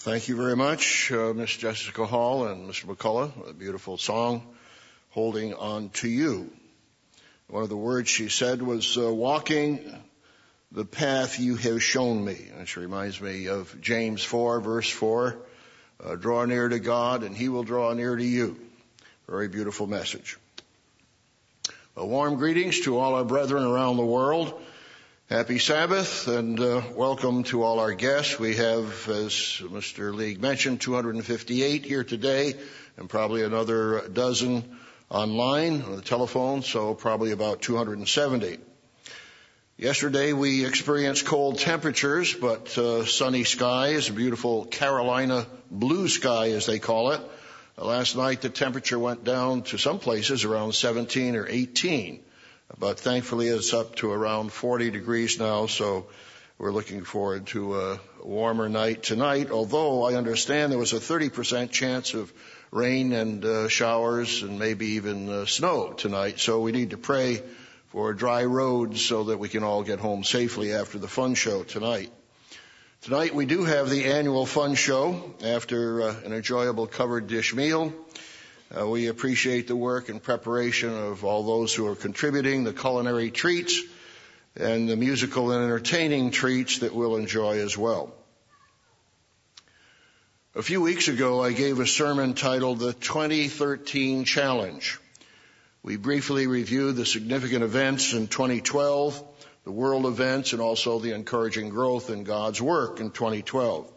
Thank you very much, uh, Miss Jessica Hall and Mr. McCullough. A beautiful song, Holding On to You. One of the words she said was, uh, walking the path you have shown me. Which reminds me of James 4 verse 4. Uh, draw near to God and he will draw near to you. Very beautiful message. A warm greetings to all our brethren around the world. Happy Sabbath and uh, welcome to all our guests. We have, as Mr. League mentioned, 258 here today and probably another dozen online on the telephone, so probably about 270. Yesterday we experienced cold temperatures, but uh, sunny skies, beautiful Carolina blue sky as they call it. Uh, last night the temperature went down to some places around 17 or 18. But thankfully it's up to around 40 degrees now, so we're looking forward to a warmer night tonight, although I understand there was a 30% chance of rain and uh, showers and maybe even uh, snow tonight. So we need to pray for dry roads so that we can all get home safely after the fun show tonight. Tonight we do have the annual fun show after uh, an enjoyable covered dish meal. Uh, we appreciate the work and preparation of all those who are contributing, the culinary treats, and the musical and entertaining treats that we'll enjoy as well. A few weeks ago, I gave a sermon titled The 2013 Challenge. We briefly reviewed the significant events in 2012, the world events, and also the encouraging growth in God's work in 2012.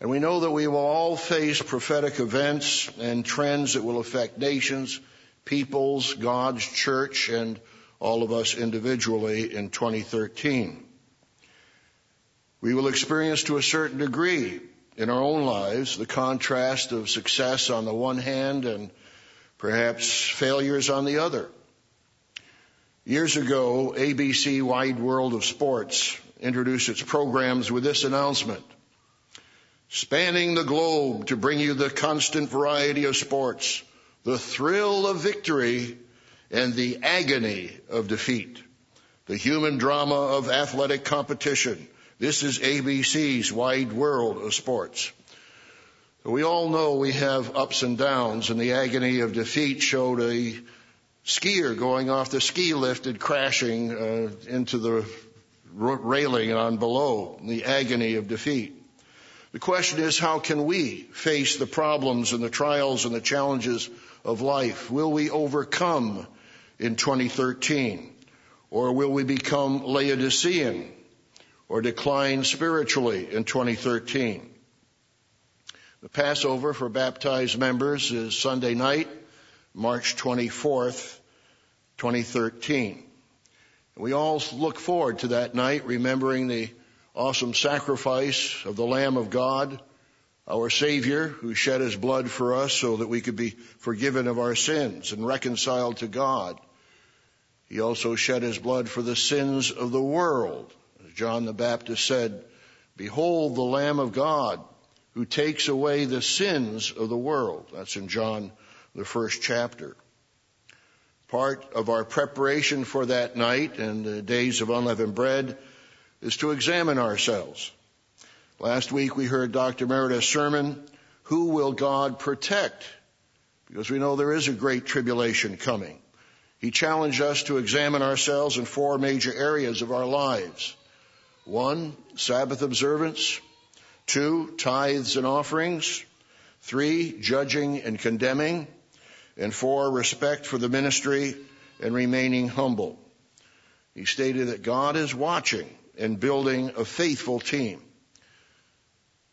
And we know that we will all face prophetic events and trends that will affect nations, peoples, God's church, and all of us individually in 2013. We will experience to a certain degree in our own lives the contrast of success on the one hand and perhaps failures on the other. Years ago, ABC Wide World of Sports introduced its programs with this announcement spanning the globe to bring you the constant variety of sports, the thrill of victory, and the agony of defeat. The human drama of athletic competition. This is ABC's wide world of sports. We all know we have ups and downs, and the agony of defeat showed a skier going off the ski lift and crashing uh, into the railing on below. The agony of defeat. The question is, how can we face the problems and the trials and the challenges of life? Will we overcome in 2013? Or will we become Laodicean or decline spiritually in 2013? The Passover for baptized members is Sunday night, March 24th, 2013. We all look forward to that night, remembering the awesome sacrifice of the Lamb of God, our Savior, who shed his blood for us so that we could be forgiven of our sins and reconciled to God. He also shed his blood for the sins of the world. As John the Baptist said, Behold the Lamb of God who takes away the sins of the world. That's in John, the first chapter. Part of our preparation for that night and the days of unleavened bread is to examine ourselves. Last week we heard Dr. Meredith's sermon, Who Will God Protect? Because we know there is a great tribulation coming. He challenged us to examine ourselves in four major areas of our lives. One, Sabbath observance. Two, tithes and offerings. Three, judging and condemning. And four, respect for the ministry and remaining humble. He stated that God is watching and building a faithful team.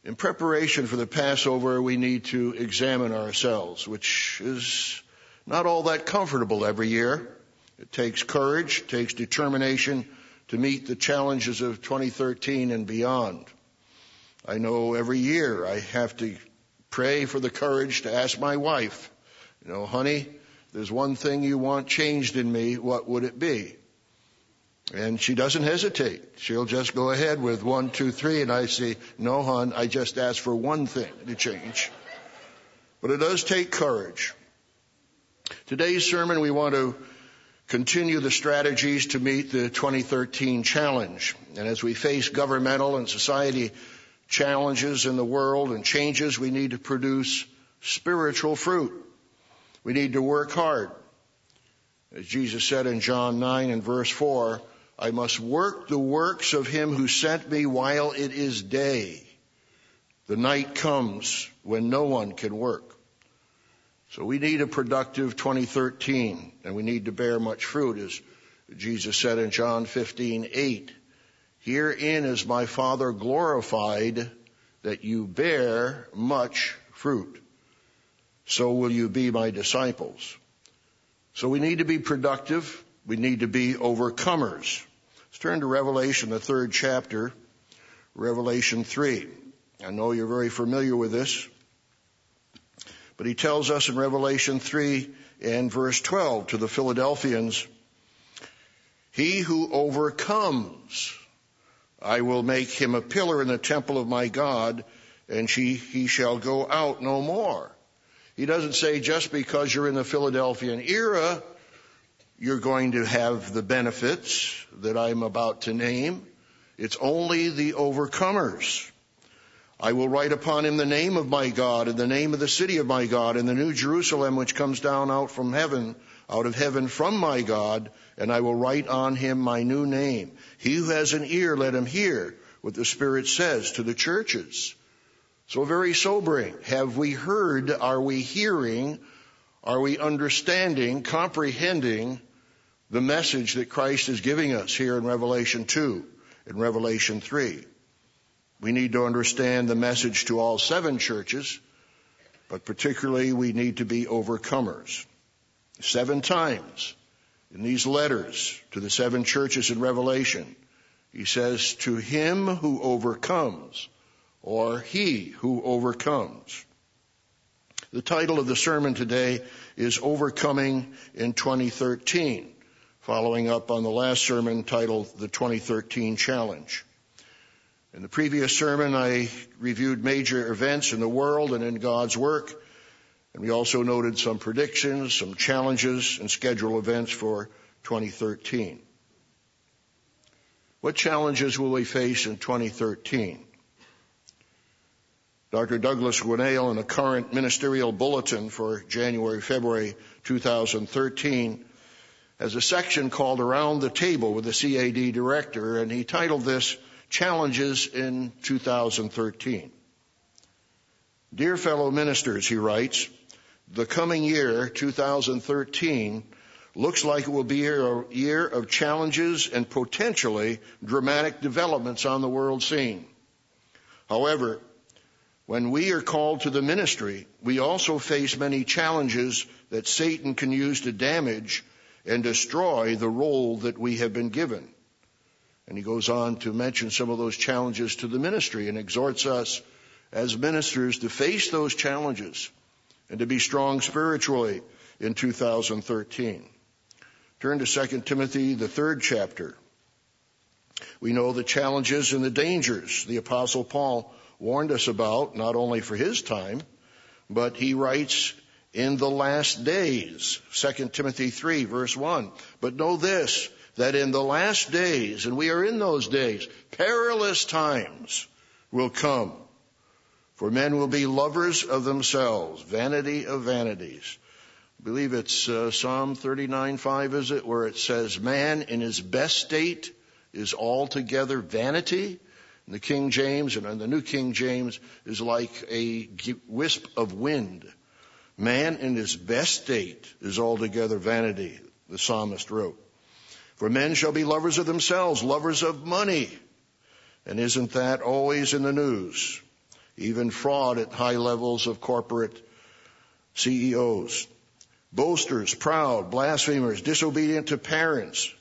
In preparation for the Passover, we need to examine ourselves, which is not all that comfortable every year. It takes courage, it takes determination to meet the challenges of 2013 and beyond. I know every year I have to pray for the courage to ask my wife, you know, honey, there's one thing you want changed in me, what would it be? And she doesn't hesitate. She'll just go ahead with one, two, three, and I say, no, hon, I just asked for one thing to change. But it does take courage. Today's sermon, we want to continue the strategies to meet the 2013 challenge. And as we face governmental and society challenges in the world and changes, we need to produce spiritual fruit. We need to work hard. As Jesus said in John 9 and verse 4, I must work the works of him who sent me while it is day. The night comes when no one can work. So we need a productive 2013 and we need to bear much fruit as Jesus said in John 15:8. Herein is my Father glorified that you bear much fruit. So will you be my disciples. So we need to be productive. We need to be overcomers. Let's turn to Revelation, the third chapter, Revelation 3. I know you're very familiar with this. But he tells us in Revelation 3 and verse 12 to the Philadelphians, He who overcomes, I will make him a pillar in the temple of my God, and he, he shall go out no more. He doesn't say just because you're in the Philadelphian era, you're going to have the benefits that I'm about to name. It's only the overcomers. I will write upon him the name of my God and the name of the city of my God and the new Jerusalem which comes down out from heaven, out of heaven from my God, and I will write on him my new name. He who has an ear, let him hear what the Spirit says to the churches. So very sobering. Have we heard? Are we hearing? Are we understanding, comprehending the message that Christ is giving us here in Revelation 2, in Revelation 3? We need to understand the message to all seven churches, but particularly we need to be overcomers. Seven times in these letters to the seven churches in Revelation, he says, to him who overcomes, or he who overcomes. The title of the sermon today is Overcoming in 2013, following up on the last sermon titled The 2013 Challenge. In the previous sermon, I reviewed major events in the world and in God's work, and we also noted some predictions, some challenges, and schedule events for 2013. What challenges will we face in 2013? Dr. Douglas Winnail in a current ministerial bulletin for January, February 2013 has a section called Around the Table with the CAD Director, and he titled this challenges in 2013. Dear fellow ministers, he writes, the coming year, 2013, looks like it will be a year of challenges and potentially dramatic developments on the world scene. However, when we are called to the ministry, we also face many challenges that Satan can use to damage and destroy the role that we have been given. And he goes on to mention some of those challenges to the ministry and exhorts us as ministers to face those challenges and to be strong spiritually in 2013. Turn to 2 Timothy, the third chapter. We know the challenges and the dangers the apostle Paul warned us about, not only for his time, but he writes in the last days, 2 Timothy 3 verse 1. But know this, that in the last days, and we are in those days, perilous times will come. For men will be lovers of themselves, vanity of vanities. I believe it's uh, Psalm 39:5, is it, where it says, "Man in his best state is altogether vanity." And the King James and the New King James is like a wisp of wind. Man in his best state is altogether vanity, the psalmist wrote. For men shall be lovers of themselves, lovers of money. And isn't that always in the news? Even fraud at high levels of corporate CEOs. Boasters, proud, blasphemers, disobedient to parents.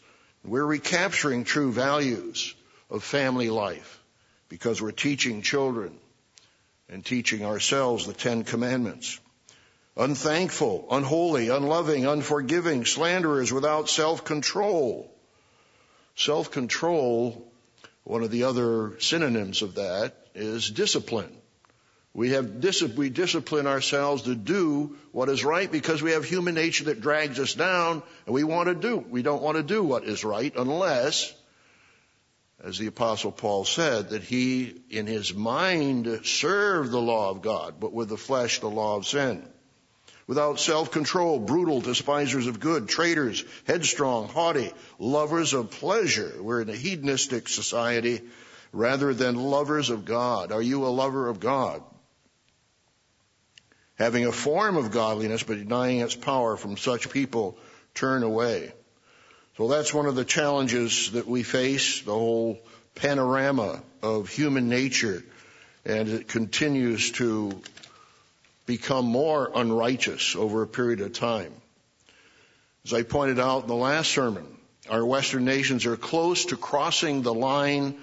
We're recapturing true values of family life because we're teaching children and teaching ourselves the Ten Commandments unthankful, unholy, unloving, unforgiving, slanderers, without self-control. Self-control, one of the other synonyms of that is discipline. We have we discipline ourselves to do what is right because we have human nature that drags us down and we want to do. We don't want to do what is right unless as the apostle Paul said, that he in his mind served the law of God, but with the flesh the law of sin. Without self-control, brutal, despisers of good, traitors, headstrong, haughty, lovers of pleasure. We're in a hedonistic society rather than lovers of God. Are you a lover of God? Having a form of godliness but denying its power from such people, turn away. So that's one of the challenges that we face, the whole panorama of human nature, and it continues to become more unrighteous over a period of time. As I pointed out in the last sermon, our Western nations are close to crossing the line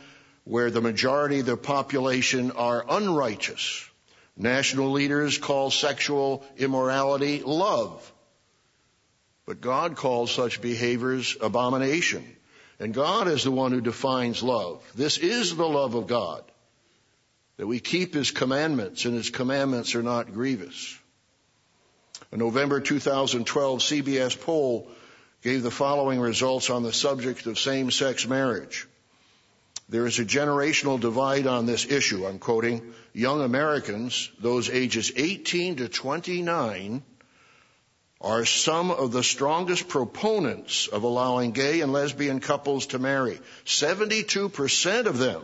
where the majority of the population are unrighteous. National leaders call sexual immorality love. But God calls such behaviors abomination. And God is the one who defines love. This is the love of God. That we keep His commandments and His commandments are not grievous. A November 2012 CBS poll gave the following results on the subject of same-sex marriage. There is a generational divide on this issue. I'm quoting, young Americans, those ages 18 to 29, are some of the strongest proponents of allowing gay and lesbian couples to marry. 72% of them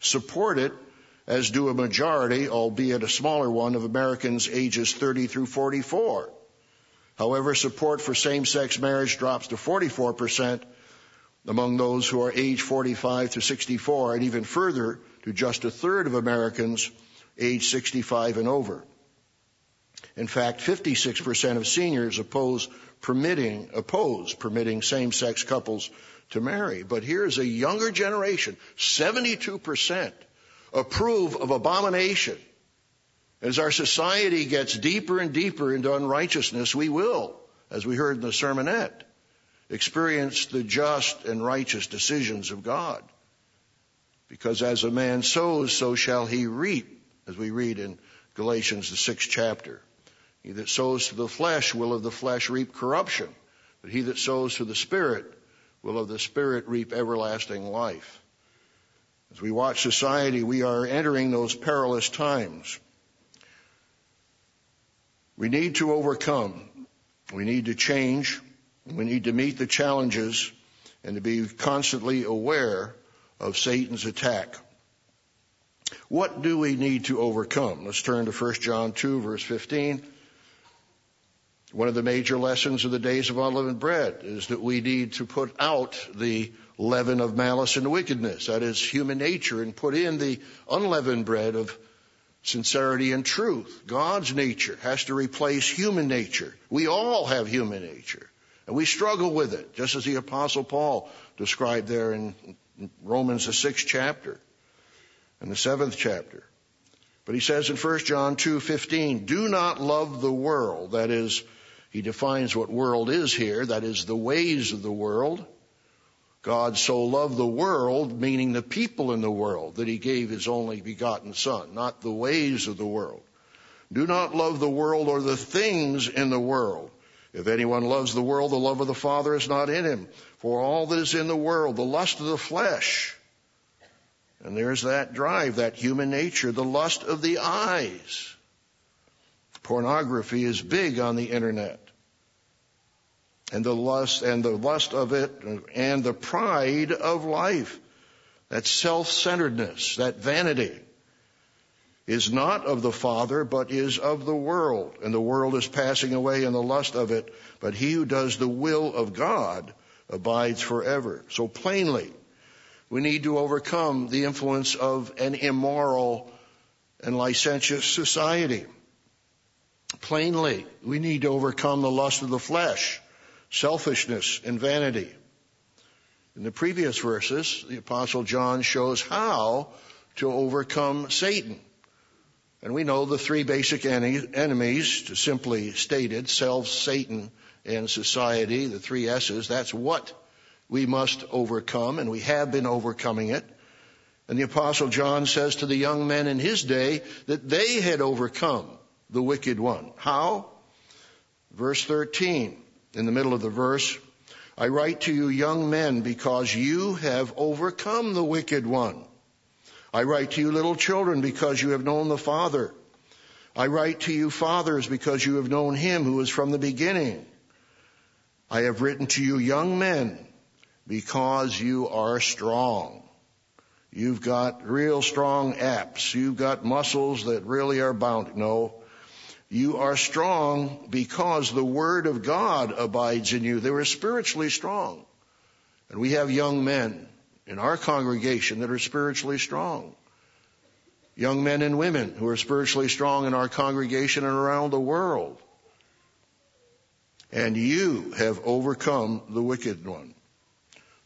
support it, as do a majority, albeit a smaller one, of Americans ages 30 through 44. However, support for same-sex marriage drops to 44% among those who are age 45 to 64, and even further to just a third of Americans age 65 and over. In fact, 56% of seniors oppose permitting, oppose permitting same-sex couples to marry. But here's a younger generation, 72% approve of abomination. As our society gets deeper and deeper into unrighteousness, we will, as we heard in the sermonette, experience the just and righteous decisions of God. Because as a man sows, so shall he reap, as we read in Galatians, the sixth chapter. He that sows to the flesh will of the flesh reap corruption, but he that sows to the Spirit will of the Spirit reap everlasting life. As we watch society, we are entering those perilous times. We need to overcome. We need to change. We need to meet the challenges and to be constantly aware of Satan's attack. What do we need to overcome? Let's turn to 1 John 2 verse 15. One of the major lessons of the days of unleavened bread is that we need to put out the leaven of malice and wickedness. That is human nature and put in the unleavened bread of sincerity and truth. God's nature has to replace human nature. We all have human nature and we struggle with it, just as the apostle Paul described there in Romans the sixth chapter and the seventh chapter. But he says in 1 John 2:15, "Do not love the world, that is he defines what world is here, that is the ways of the world. God so loved the world, meaning the people in the world, that he gave his only begotten son, not the ways of the world. Do not love the world or the things in the world. If anyone loves the world, the love of the Father is not in him. For all that is in the world, the lust of the flesh, and there's that drive, that human nature, the lust of the eyes, Pornography is big on the internet. And the lust, and the lust of it, and the pride of life. That self-centeredness, that vanity, is not of the Father, but is of the world. And the world is passing away in the lust of it, but he who does the will of God abides forever. So plainly, we need to overcome the influence of an immoral and licentious society. Plainly, we need to overcome the lust of the flesh, selfishness, and vanity. In the previous verses, the apostle John shows how to overcome Satan. And we know the three basic enemies, to simply stated, self, Satan, and society, the three S's, that's what we must overcome, and we have been overcoming it. And the apostle John says to the young men in his day that they had overcome the wicked one. How? Verse 13, in the middle of the verse, I write to you young men because you have overcome the wicked one. I write to you little children because you have known the Father. I write to you fathers because you have known him who is from the beginning. I have written to you young men because you are strong. You've got real strong apps. You've got muscles that really are bound. No, you are strong because the Word of God abides in you. They were spiritually strong. And we have young men in our congregation that are spiritually strong. Young men and women who are spiritually strong in our congregation and around the world. And you have overcome the wicked one.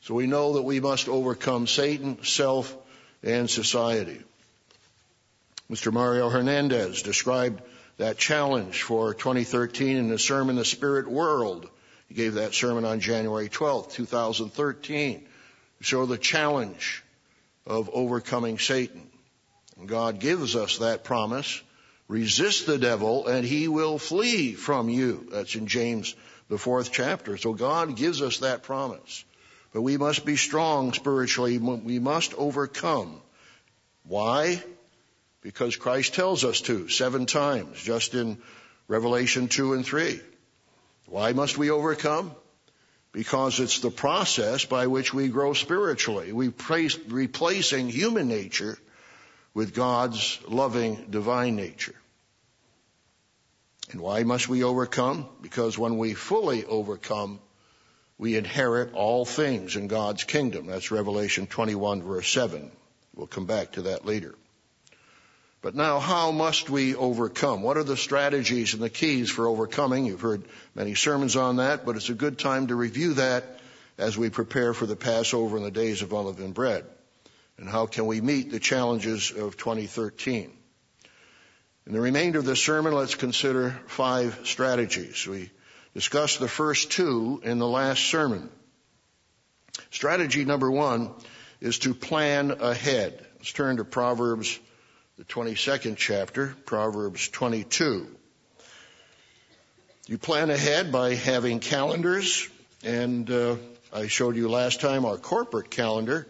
So we know that we must overcome Satan, self, and society. Mr. Mario Hernandez described that challenge for 2013 in the sermon, The Spirit World. He gave that sermon on January 12th, 2013, to show the challenge of overcoming Satan. And God gives us that promise. Resist the devil and he will flee from you. That's in James, the fourth chapter. So God gives us that promise. But we must be strong spiritually. We must overcome. Why? Because Christ tells us to seven times just in Revelation 2 and 3. Why must we overcome? Because it's the process by which we grow spiritually. We place, replacing human nature with God's loving divine nature. And why must we overcome? Because when we fully overcome, we inherit all things in God's kingdom. That's Revelation 21 verse 7. We'll come back to that later. But now, how must we overcome? What are the strategies and the keys for overcoming? You've heard many sermons on that, but it's a good time to review that as we prepare for the Passover and the days of unleavened bread. And how can we meet the challenges of 2013? In the remainder of the sermon, let's consider five strategies. We discussed the first two in the last sermon. Strategy number one is to plan ahead. Let's turn to Proverbs the 22nd chapter, Proverbs 22. You plan ahead by having calendars, and uh, I showed you last time our corporate calendar.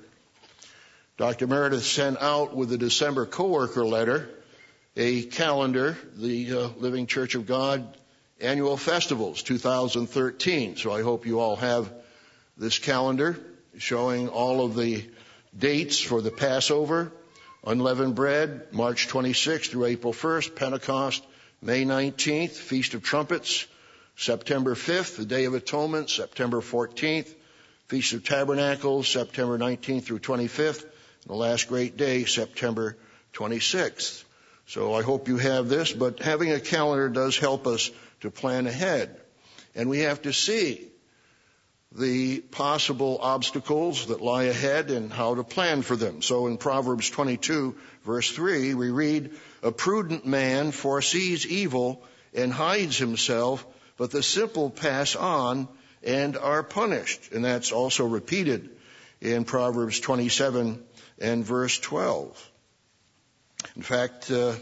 Dr. Meredith sent out with the December coworker letter a calendar, the uh, Living Church of God annual festivals 2013. So I hope you all have this calendar showing all of the dates for the Passover, Unleavened bread, March 26th through April 1st, Pentecost, May 19th, Feast of Trumpets, September 5th, the Day of Atonement, September 14th, Feast of Tabernacles, September 19th through 25th, and the last great day, September 26th. So I hope you have this, but having a calendar does help us to plan ahead. And we have to see the possible obstacles that lie ahead and how to plan for them. So in Proverbs 22 verse 3, we read, a prudent man foresees evil and hides himself, but the simple pass on and are punished. And that's also repeated in Proverbs 27 and verse 12. In fact, uh,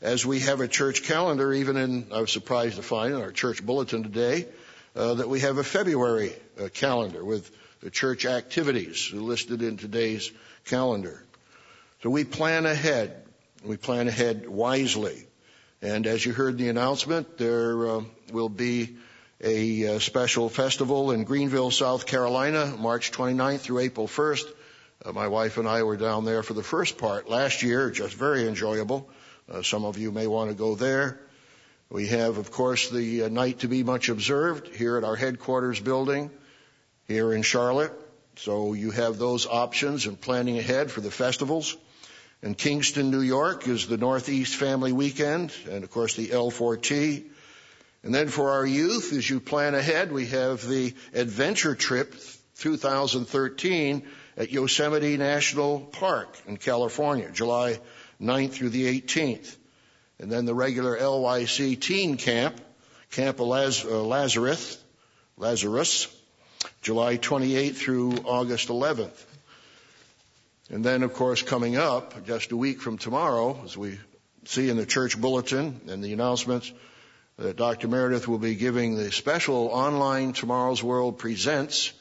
as we have a church calendar, even in, I was surprised to find in our church bulletin today, that we have a February uh, calendar with the church activities listed in today's calendar. So we plan ahead. We plan ahead wisely. And as you heard in the announcement, there uh, will be a uh, special festival in Greenville, South Carolina, March 29th through April 1st. Uh, my wife and I were down there for the first part last year, just very enjoyable. Uh, some of you may want to go there. We have, of course, the uh, night to be much observed here at our headquarters building here in Charlotte. So you have those options and planning ahead for the festivals. And Kingston, New York is the Northeast Family Weekend and of course the L4T. And then for our youth, as you plan ahead, we have the Adventure Trip 2013 at Yosemite National Park in California, July 9th through the 18th. And then the regular LYC Teen Camp, Camp Laz- uh, Lazarus, Lazarus, July 28th through August 11th. And then, of course, coming up just a week from tomorrow, as we see in the church bulletin and the announcements, that Dr. Meredith will be giving the special online Tomorrow's World Presents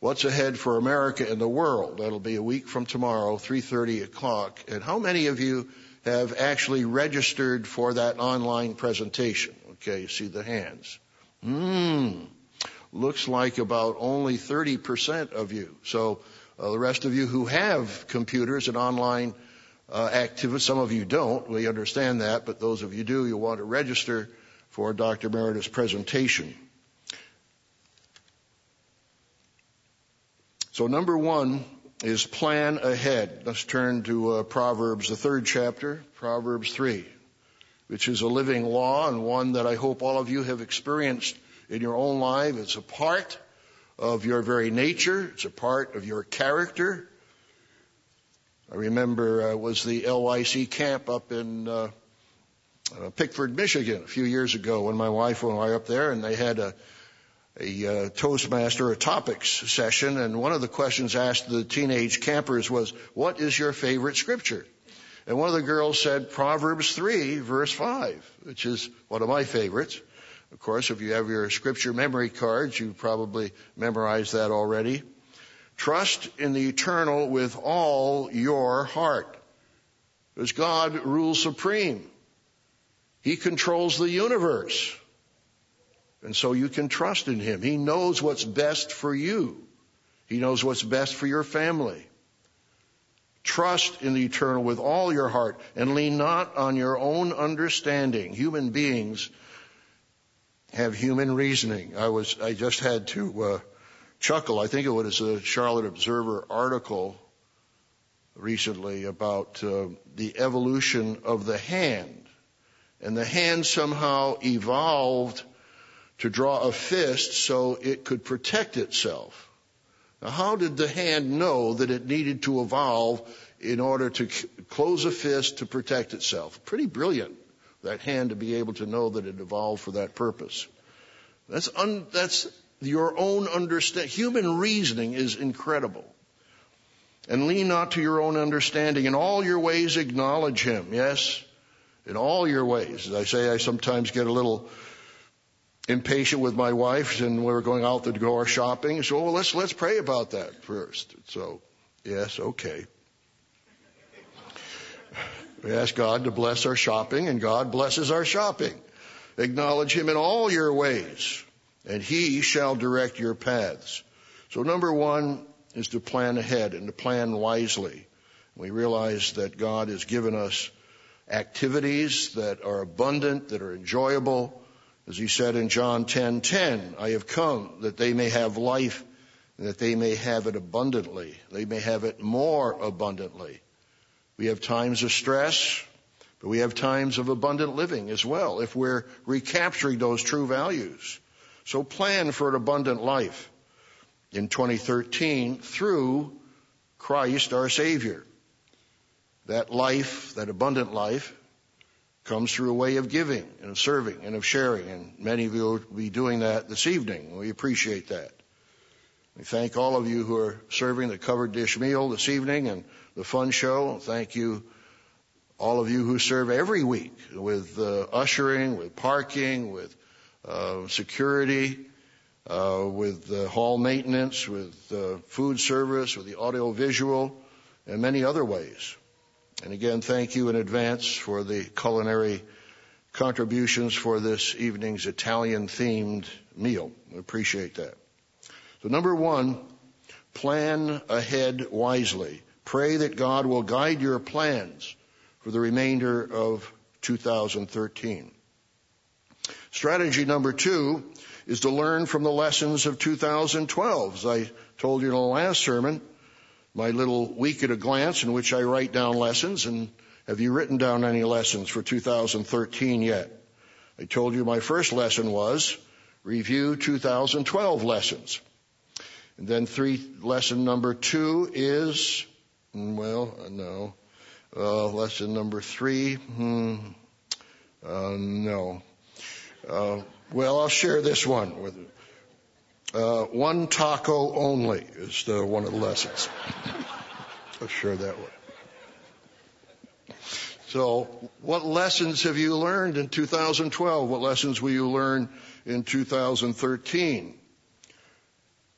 What's ahead for America and the world? That'll be a week from tomorrow, 3.30 o'clock. And how many of you have actually registered for that online presentation? Okay, you see the hands. Hmm. Looks like about only 30% of you. So uh, the rest of you who have computers and online uh, activities, some of you don't. We understand that, but those of you do, you want to register for Dr. Meredith's presentation. So number one is plan ahead. Let's turn to uh, Proverbs, the third chapter, Proverbs 3, which is a living law and one that I hope all of you have experienced in your own life. It's a part of your very nature. It's a part of your character. I remember uh, was the LYC camp up in uh, uh, Pickford, Michigan, a few years ago when my wife and I were up there, and they had a a uh, Toastmaster, a topics session, and one of the questions asked the teenage campers was, what is your favorite scripture? And one of the girls said Proverbs 3 verse 5, which is one of my favorites. Of course, if you have your scripture memory cards, you probably memorized that already. Trust in the eternal with all your heart. Because God rules supreme. He controls the universe. And so you can trust in Him. He knows what's best for you. He knows what's best for your family. Trust in the eternal with all your heart and lean not on your own understanding. Human beings have human reasoning. I was, I just had to, uh, chuckle. I think it was a Charlotte Observer article recently about uh, the evolution of the hand. And the hand somehow evolved to draw a fist so it could protect itself. Now, how did the hand know that it needed to evolve in order to c- close a fist to protect itself? Pretty brilliant, that hand to be able to know that it evolved for that purpose. That's, un, that's your own understanding. Human reasoning is incredible. And lean not to your own understanding. In all your ways acknowledge Him. Yes? In all your ways. As I say, I sometimes get a little impatient with my wife and we were going out the door shopping. So well, let's let's pray about that first. So yes, okay. We ask God to bless our shopping and God blesses our shopping. Acknowledge him in all your ways and he shall direct your paths. So number one is to plan ahead and to plan wisely. We realize that God has given us activities that are abundant, that are enjoyable, as he said in John 10:10, 10, 10, I have come that they may have life and that they may have it abundantly. They may have it more abundantly. We have times of stress, but we have times of abundant living as well if we're recapturing those true values. So plan for an abundant life in 2013 through Christ our Savior. That life, that abundant life, comes through a way of giving and of serving and of sharing. And many of you will be doing that this evening. We appreciate that. We thank all of you who are serving the covered dish meal this evening and the fun show. Thank you, all of you who serve every week with uh, ushering, with parking, with uh, security, uh, with the hall maintenance, with uh, food service, with the audio visual, and many other ways. And again, thank you in advance for the culinary contributions for this evening's Italian themed meal. Appreciate that. So number one, plan ahead wisely. Pray that God will guide your plans for the remainder of 2013. Strategy number two is to learn from the lessons of 2012. As I told you in the last sermon, my little week at a glance in which I write down lessons. And have you written down any lessons for 2013 yet? I told you my first lesson was review 2012 lessons. And then three, lesson number two is, well, no. Uh, lesson number three, hmm, uh, no. Uh, well, I'll share this one with you. Uh, one taco only is the, one of the lessons. I'll share that one. So, what lessons have you learned in 2012? What lessons will you learn in 2013?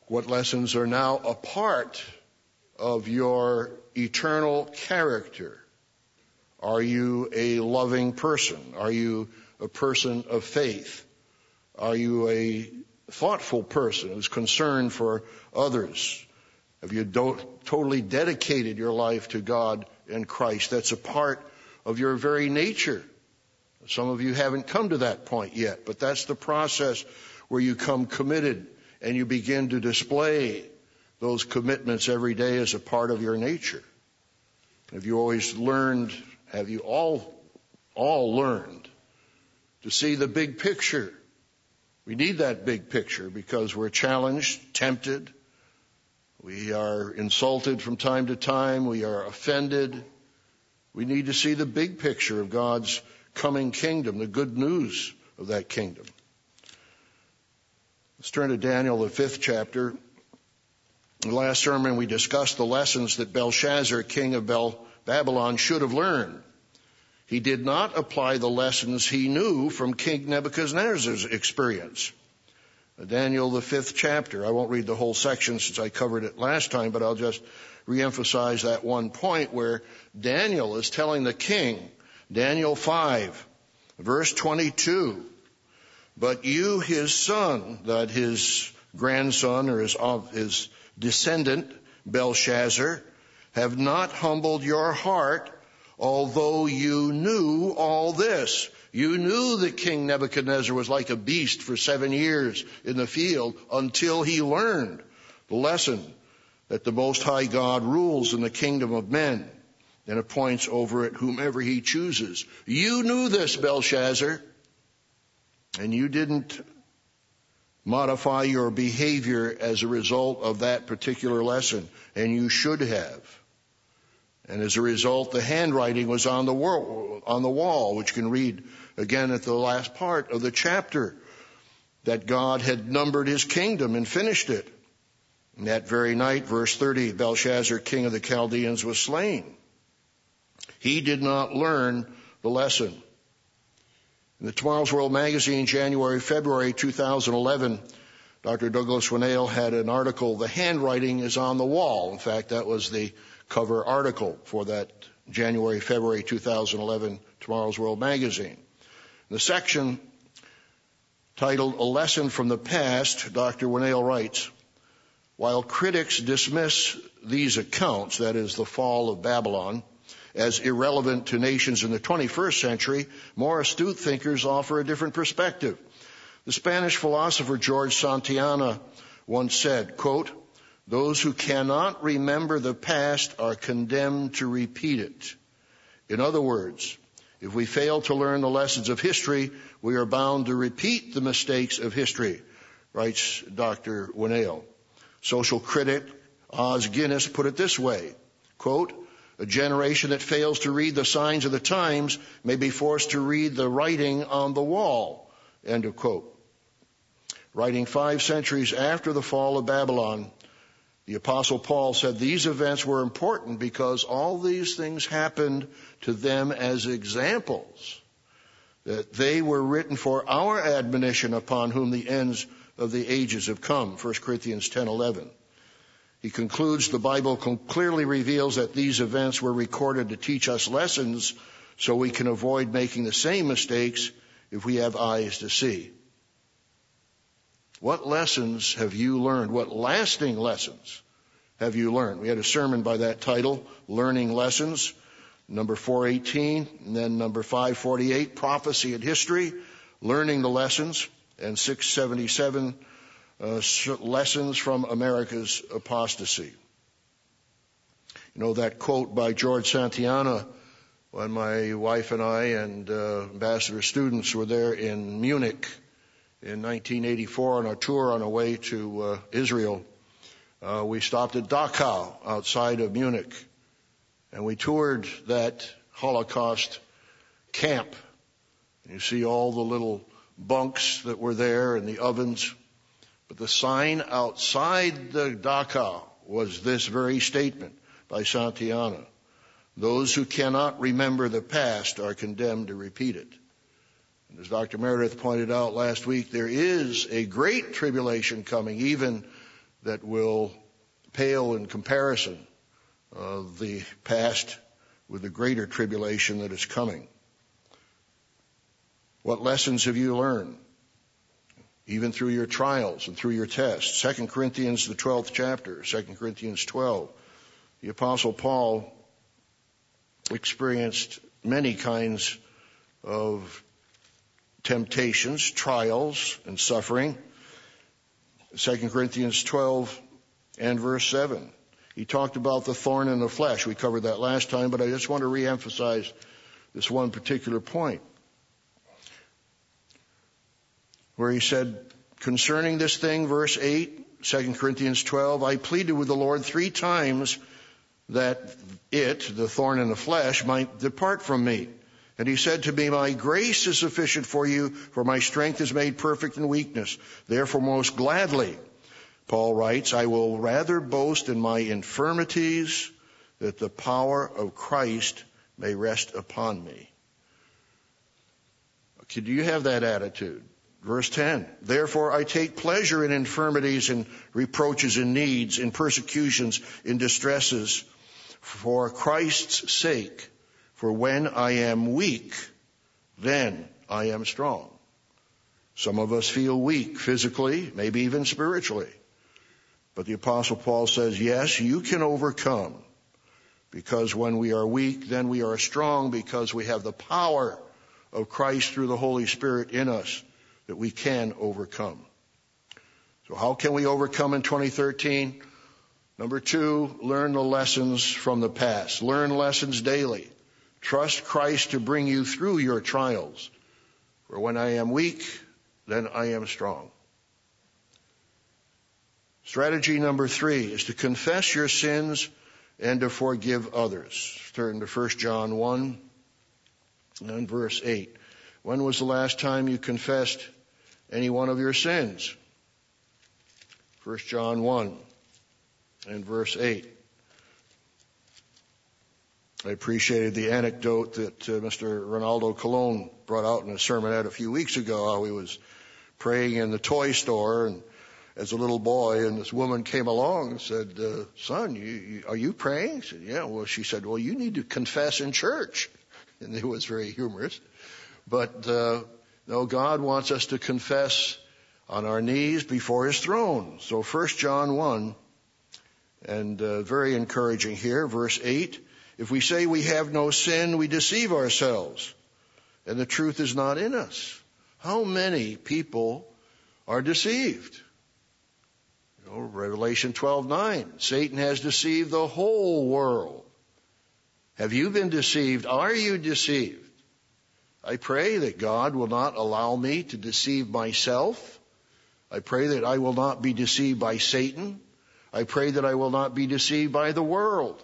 What lessons are now a part of your eternal character? Are you a loving person? Are you a person of faith? Are you a thoughtful person who's concerned for others? Have you do- totally dedicated your life to God and Christ? That's a part of your very nature. Some of you haven't come to that point yet, but that's the process where you come committed and you begin to display those commitments every day as a part of your nature. Have you always learned, have you all, all learned to see the big picture? We need that big picture because we're challenged, tempted, we are insulted from time to time, we are offended. We need to see the big picture of God's coming kingdom, the good news of that kingdom. Let's turn to Daniel, the fifth chapter. In the last sermon, we discussed the lessons that Belshazzar, king of Bel- Babylon, should have learned. He did not apply the lessons he knew from King Nebuchadnezzar's experience. Daniel, the fifth chapter. I won't read the whole section since I covered it last time, but I'll just reemphasize that one point where Daniel is telling the king, Daniel 5, verse 22, but you, his son, that his grandson or his, his descendant, Belshazzar, have not humbled your heart, although you knew all this. You knew that King Nebuchadnezzar was like a beast for seven years in the field until he learned the lesson that the Most High God rules in the kingdom of men and appoints over it whomever he chooses. You knew this, Belshazzar. And you didn't modify your behavior as a result of that particular lesson, and you should have. And as a result, the handwriting was on the wall, on the wall, which you can read again at the last part of the chapter, that God had numbered his kingdom and finished it. And that very night, verse 30, Belshazzar, king of the Chaldeans, was slain. He did not learn the lesson. In the Tomorrow's World magazine, January, February 2011, Dr. Douglas Winnail had an article, The Handwriting is on the Wall. In fact, that was the cover article for that January, February 2011 Tomorrow's World magazine. In the section titled A Lesson from the Past, Dr. Winnail writes, while critics dismiss these accounts, that is the fall of Babylon, as irrelevant to nations in the 21st century, more astute thinkers offer a different perspective. The Spanish philosopher George Santayana once said, quote, those who cannot remember the past are condemned to repeat it. In other words, if we fail to learn the lessons of history, we are bound to repeat the mistakes of history, writes Dr. Winnail. Social critic Os Guinness put it this way, quote, a generation that fails to read the signs of the times may be forced to read the writing on the wall. End of quote. Writing five centuries after the fall of Babylon, the apostle Paul said these events were important because all these things happened to them as examples. That they were written for our admonition upon whom the ends of the ages have come. 1 Corinthians 10:11. He concludes the Bible clearly reveals that these events were recorded to teach us lessons so we can avoid making the same mistakes if we have eyes to see. What lessons have you learned? What lasting lessons have you learned? We had a sermon by that title, Learning Lessons, number 418, and then number 548, Prophecy and History, Learning the Lessons, and 677, uh, lessons from America's apostasy. You know that quote by George Santayana when my wife and I and uh, ambassador students were there in Munich in 1984 on our tour on our way to uh, Israel. Uh, we stopped at Dachau outside of Munich and we toured that Holocaust camp. You see all the little bunks that were there and the ovens. But the sign outside the Dachau was this very statement by Santayana. Those who cannot remember the past are condemned to repeat it. And as Dr. Meredith pointed out last week, there is a great tribulation coming, even that will pale in comparison of the past with the greater tribulation that is coming. What lessons have you learned? Even through your trials and through your tests. 2 Corinthians, the 12th chapter, 2 Corinthians 12. The apostle Paul experienced many kinds of temptations, trials, and suffering. 2 Corinthians 12 and verse 7. He talked about the thorn in the flesh. We covered that last time, but I just want to reemphasize this one particular point. Where he said, concerning this thing, verse 8, 2 Corinthians 12, I pleaded with the Lord three times that it, the thorn in the flesh, might depart from me. And he said to me, My grace is sufficient for you, for my strength is made perfect in weakness. Therefore, most gladly, Paul writes, I will rather boast in my infirmities that the power of Christ may rest upon me. Do you have that attitude? Verse 10. Therefore I take pleasure in infirmities and reproaches and needs, in persecutions, in distresses, for Christ's sake. For when I am weak, then I am strong. Some of us feel weak physically, maybe even spiritually. But the apostle Paul says, yes, you can overcome. Because when we are weak, then we are strong because we have the power of Christ through the Holy Spirit in us that we can overcome. So how can we overcome in 2013? Number two, learn the lessons from the past. Learn lessons daily. Trust Christ to bring you through your trials. For when I am weak, then I am strong. Strategy number three is to confess your sins and to forgive others. Turn to 1 John 1 and verse 8. When was the last time you confessed any one of your sins? 1 John 1 and verse 8. I appreciated the anecdote that uh, Mr. Ronaldo Colon brought out in a sermonette a few weeks ago, how he was praying in the toy store and as a little boy, and this woman came along and said, uh, "Son, you, you, are you praying?" He said, "Yeah." Well, she said, "Well, you need to confess in church," and it was very humorous. But uh, no, God wants us to confess on our knees before His throne. So, First John one, and uh, very encouraging here, verse eight. If we say we have no sin, we deceive ourselves, and the truth is not in us. How many people are deceived? You know, Revelation 12:9. Satan has deceived the whole world. Have you been deceived? Are you deceived? I pray that God will not allow me to deceive myself. I pray that I will not be deceived by Satan. I pray that I will not be deceived by the world.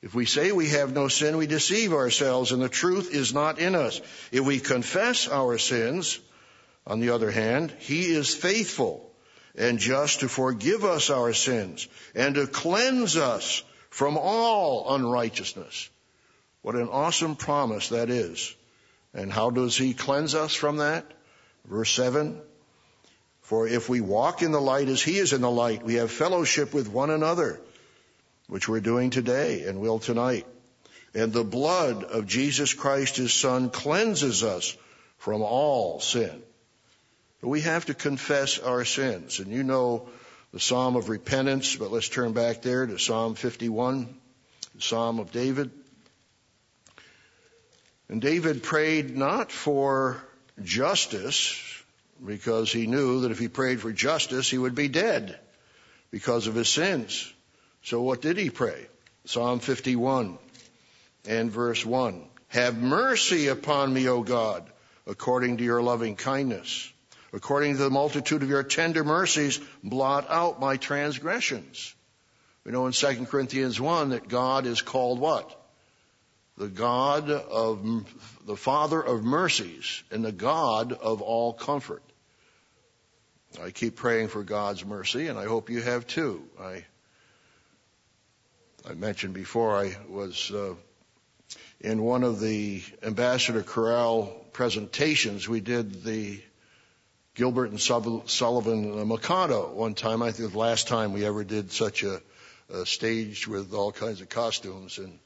If we say we have no sin, we deceive ourselves and the truth is not in us. If we confess our sins, on the other hand, He is faithful and just to forgive us our sins and to cleanse us from all unrighteousness. What an awesome promise that is. And how does He cleanse us from that? Verse 7. For if we walk in the light as He is in the light, we have fellowship with one another which we're doing today and will tonight. And the blood of Jesus Christ, his son, cleanses us from all sin. We have to confess our sins. And you know the Psalm of repentance, but let's turn back there to Psalm 51, the Psalm of David. And David prayed not for justice, because he knew that if he prayed for justice, he would be dead because of his sins. So what did he pray? Psalm 51 and verse 1. Have mercy upon me, O God, according to your loving kindness. According to the multitude of your tender mercies, blot out my transgressions. We know in 2 Corinthians 1 that God is called what? The God of, the Father of mercies and the God of all comfort. I keep praying for God's mercy and I hope you have too. I I mentioned before, I was uh, in one of the Ambassador Chorale presentations. We did the Gilbert and Sullivan the Mikado one time. I think the last time we ever did such a, a stage with all kinds of costumes. And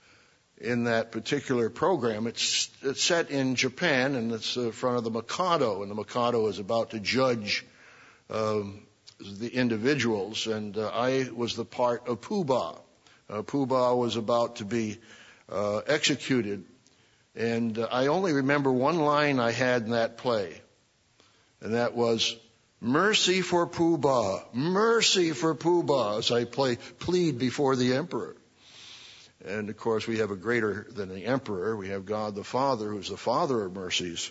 in that particular program, it's, it's set in Japan and it's in front of the Mikado. And the Mikado is about to judge um, the individuals. And uh, I was the part of Pooh-Bah. Uh, Pooh-Bah was about to be uh, executed. And uh, I only remember one line I had in that play and that was mercy for Pooh Bah, mercy for Pooh Bah, as I play, plead before the emperor. And of course, we have a greater than the emperor. We have God the Father, who's the Father of mercies.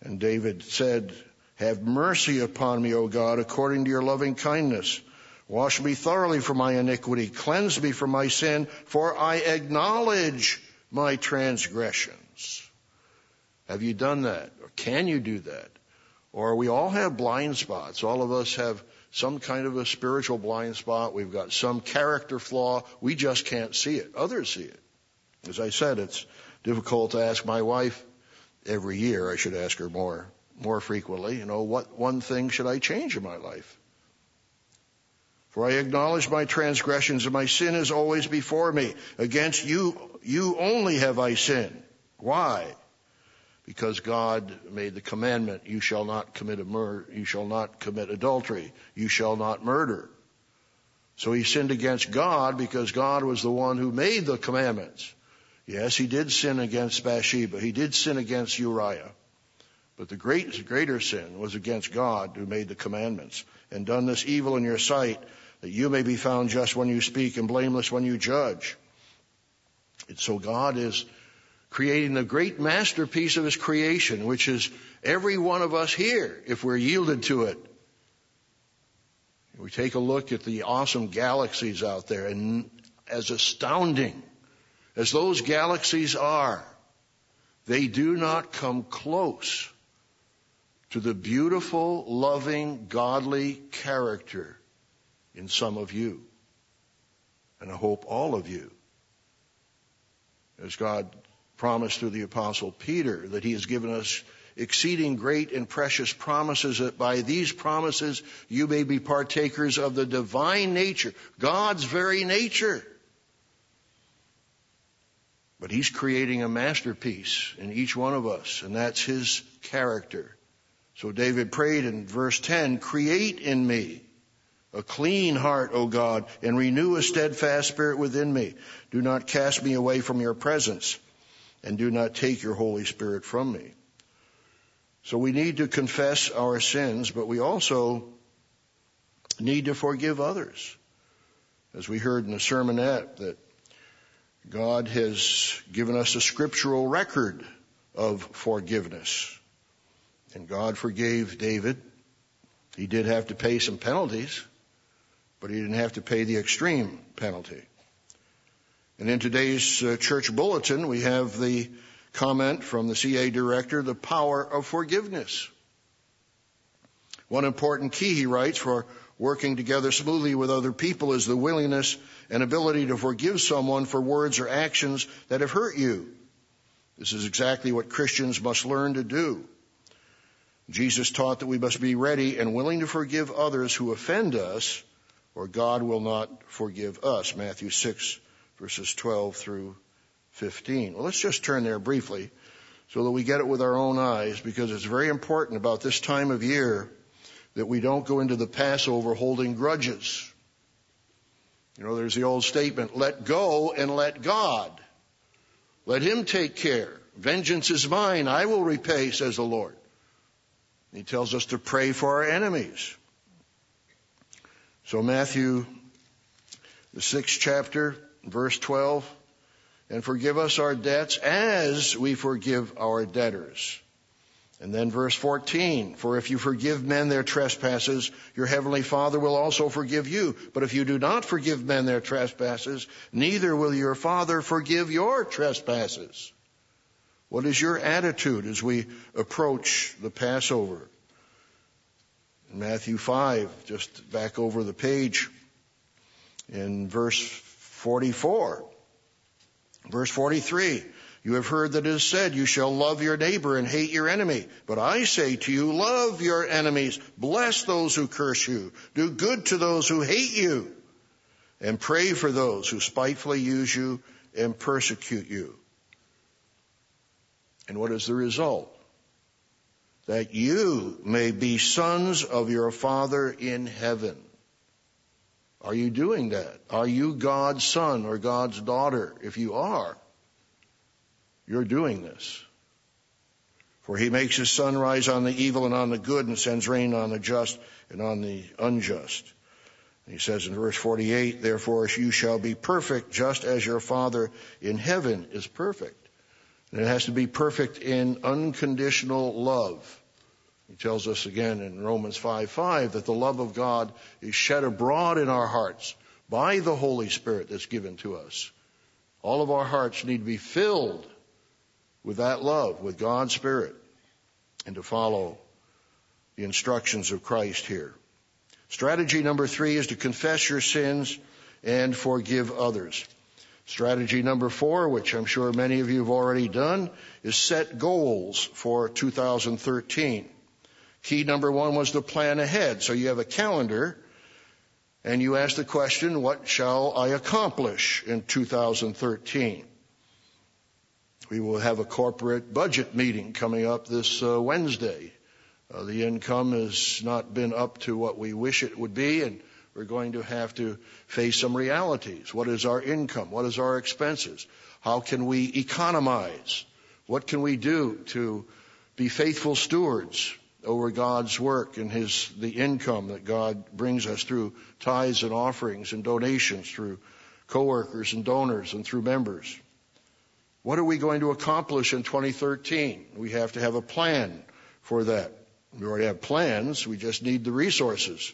And David said, Have mercy upon me, O God, according to your loving kindness. Wash me thoroughly from my iniquity. Cleanse me from my sin, for I acknowledge my transgressions. Have you done that? Or can you do that? Or we all have blind spots. All of us have some kind of a spiritual blind spot. We've got some character flaw. We just can't see it. Others see it. As I said, it's difficult to ask my wife every year. I should ask her more, more frequently. You know, what one thing should I change in my life? For I acknowledge my transgressions and my sin is always before me. Against you, you only have I sinned. Why? because God made the commandment, you shall not commit a murder, you shall not commit adultery, you shall not murder. So he sinned against God because God was the one who made the commandments. Yes, he did sin against Bathsheba. He did sin against Uriah. But the great, greater sin was against God who made the commandments and done this evil in your sight that you may be found just when you speak and blameless when you judge. And so God is creating the great masterpiece of his creation, which is every one of us here, if we're yielded to it. We take a look at the awesome galaxies out there, and as astounding as those galaxies are, they do not come close to the beautiful, loving, godly character in some of you. And I hope all of you. As God promised through the apostle Peter that he has given us exceeding great and precious promises that by these promises you may be partakers of the divine nature, God's very nature. But he's creating a masterpiece in each one of us, and that's his character. So David prayed in verse 10, create in me a clean heart, O God, and renew a steadfast spirit within me. Do not cast me away from your presence and do not take your Holy Spirit from me. So we need to confess our sins, but we also need to forgive others. As we heard in the sermonette, that God has given us a scriptural record of forgiveness. And God forgave David. He did have to pay some penalties, but he didn't have to pay the extreme penalty. And in today's uh, church bulletin, we have the comment from the CA director, the power of forgiveness. One important key, he writes, for working together smoothly with other people is the willingness and ability to forgive someone for words or actions that have hurt you. This is exactly what Christians must learn to do. Jesus taught that we must be ready and willing to forgive others who offend us, or God will not forgive us. Matthew 6, verses 12 through 15. Well, let's just turn there briefly so that we get it with our own eyes because it's very important about this time of year that we don't go into the Passover holding grudges. You know, there's the old statement, let go and let God. Let Him take care. Vengeance is mine. I will repay, says the Lord. He tells us to pray for our enemies. So Matthew, the sixth chapter, Verse 12, and forgive us our debts as we forgive our debtors. And then verse 14, for if you forgive men their trespasses, your heavenly Father will also forgive you. But if you do not forgive men their trespasses, neither will your Father forgive your trespasses. What is your attitude as we approach the Passover? Matthew 5, just back over the page, in verse 44. Verse 43. You have heard that it is said, you shall love your neighbor and hate your enemy. But I say to you, love your enemies, bless those who curse you, do good to those who hate you, and pray for those who spitefully use you and persecute you. And what is the result? That you may be sons of your Father in heaven. Are you doing that? Are you God's son or God's daughter? If you are, you're doing this. For he makes his sun rise on the evil and on the good and sends rain on the just and on the unjust. And he says in verse 48, therefore you shall be perfect just as your Father in heaven is perfect. And it has to be perfect in unconditional love. He tells us again in Romans 5 5 that the love of God is shed abroad in our hearts by the Holy Spirit that's given to us. All of our hearts need to be filled with that love, with God's Spirit, and to follow the instructions of Christ here. Strategy number three is to confess your sins and forgive others. Strategy number four, which I'm sure many of you have already done, is set goals for 2013. Key number one was to plan ahead. So you have a calendar and you ask the question, what shall I accomplish in 2013? We will have a corporate budget meeting coming up this uh, Wednesday. Uh, the income has not been up to what we wish it would be, and we're going to have to face some realities. What is our income? What is our expenses? How can we economize? What can we do to be faithful stewards over God's work and His the income that God brings us through tithes and offerings and donations, through coworkers and donors and through members? What are we going to accomplish in 2013? We have to have a plan for that. We already have plans. We just need the resources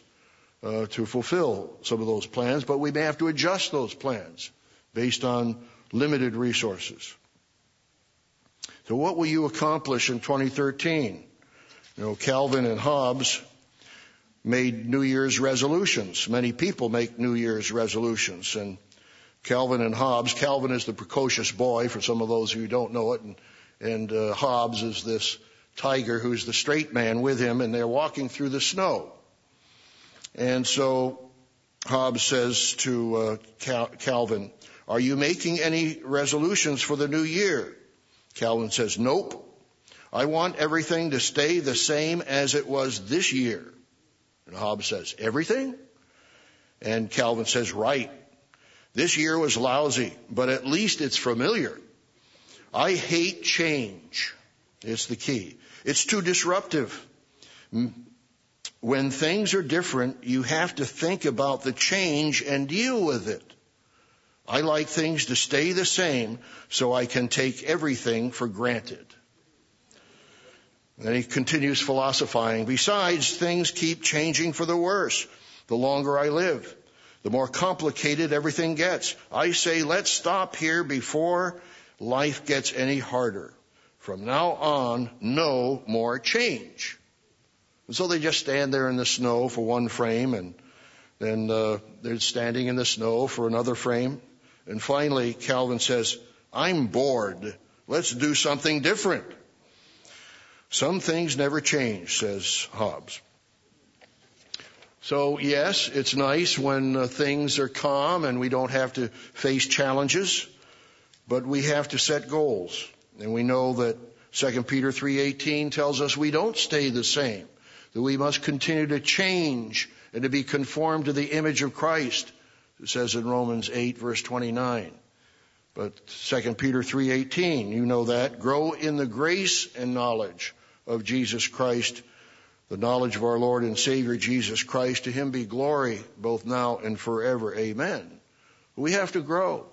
uh, to fulfill some of those plans, but we may have to adjust those plans based on limited resources. So what will you accomplish in 2013? You know, Calvin and Hobbes made New Year's resolutions. Many people make New Year's resolutions and Calvin and Hobbes. Calvin is the precocious boy, for some of those who don't know it, and, and uh, Hobbes is this tiger who's the straight man with him, and they're walking through the snow. And so Hobbes says to uh, Cal- Calvin, Are you making any resolutions for the new year? Calvin says, Nope. I want everything to stay the same as it was this year. And Hobbes says, Everything? And Calvin says, Right. This year was lousy, but at least it's familiar. I hate change. It's the key. It's too disruptive. When things are different, you have to think about the change and deal with it. I like things to stay the same so I can take everything for granted. And then he continues philosophizing. Besides, things keep changing for the worse the longer I live the more complicated everything gets. I say, let's stop here before life gets any harder. From now on, no more change. And so they just stand there in the snow for one frame, and then uh, they're standing in the snow for another frame. And finally, Calvin says, I'm bored. Let's do something different. Some things never change, says Hobbes. So yes, it's nice when uh, things are calm and we don't have to face challenges, but we have to set goals. And we know that 2 Peter 3:18 tells us we don't stay the same, that we must continue to change and to be conformed to the image of Christ. It says in Romans 8 verse 29. But 2 Peter 3:18, you know that, grow in the grace and knowledge of Jesus Christ the knowledge of our Lord and Savior Jesus Christ. To him be glory both now and forever. Amen. We have to grow.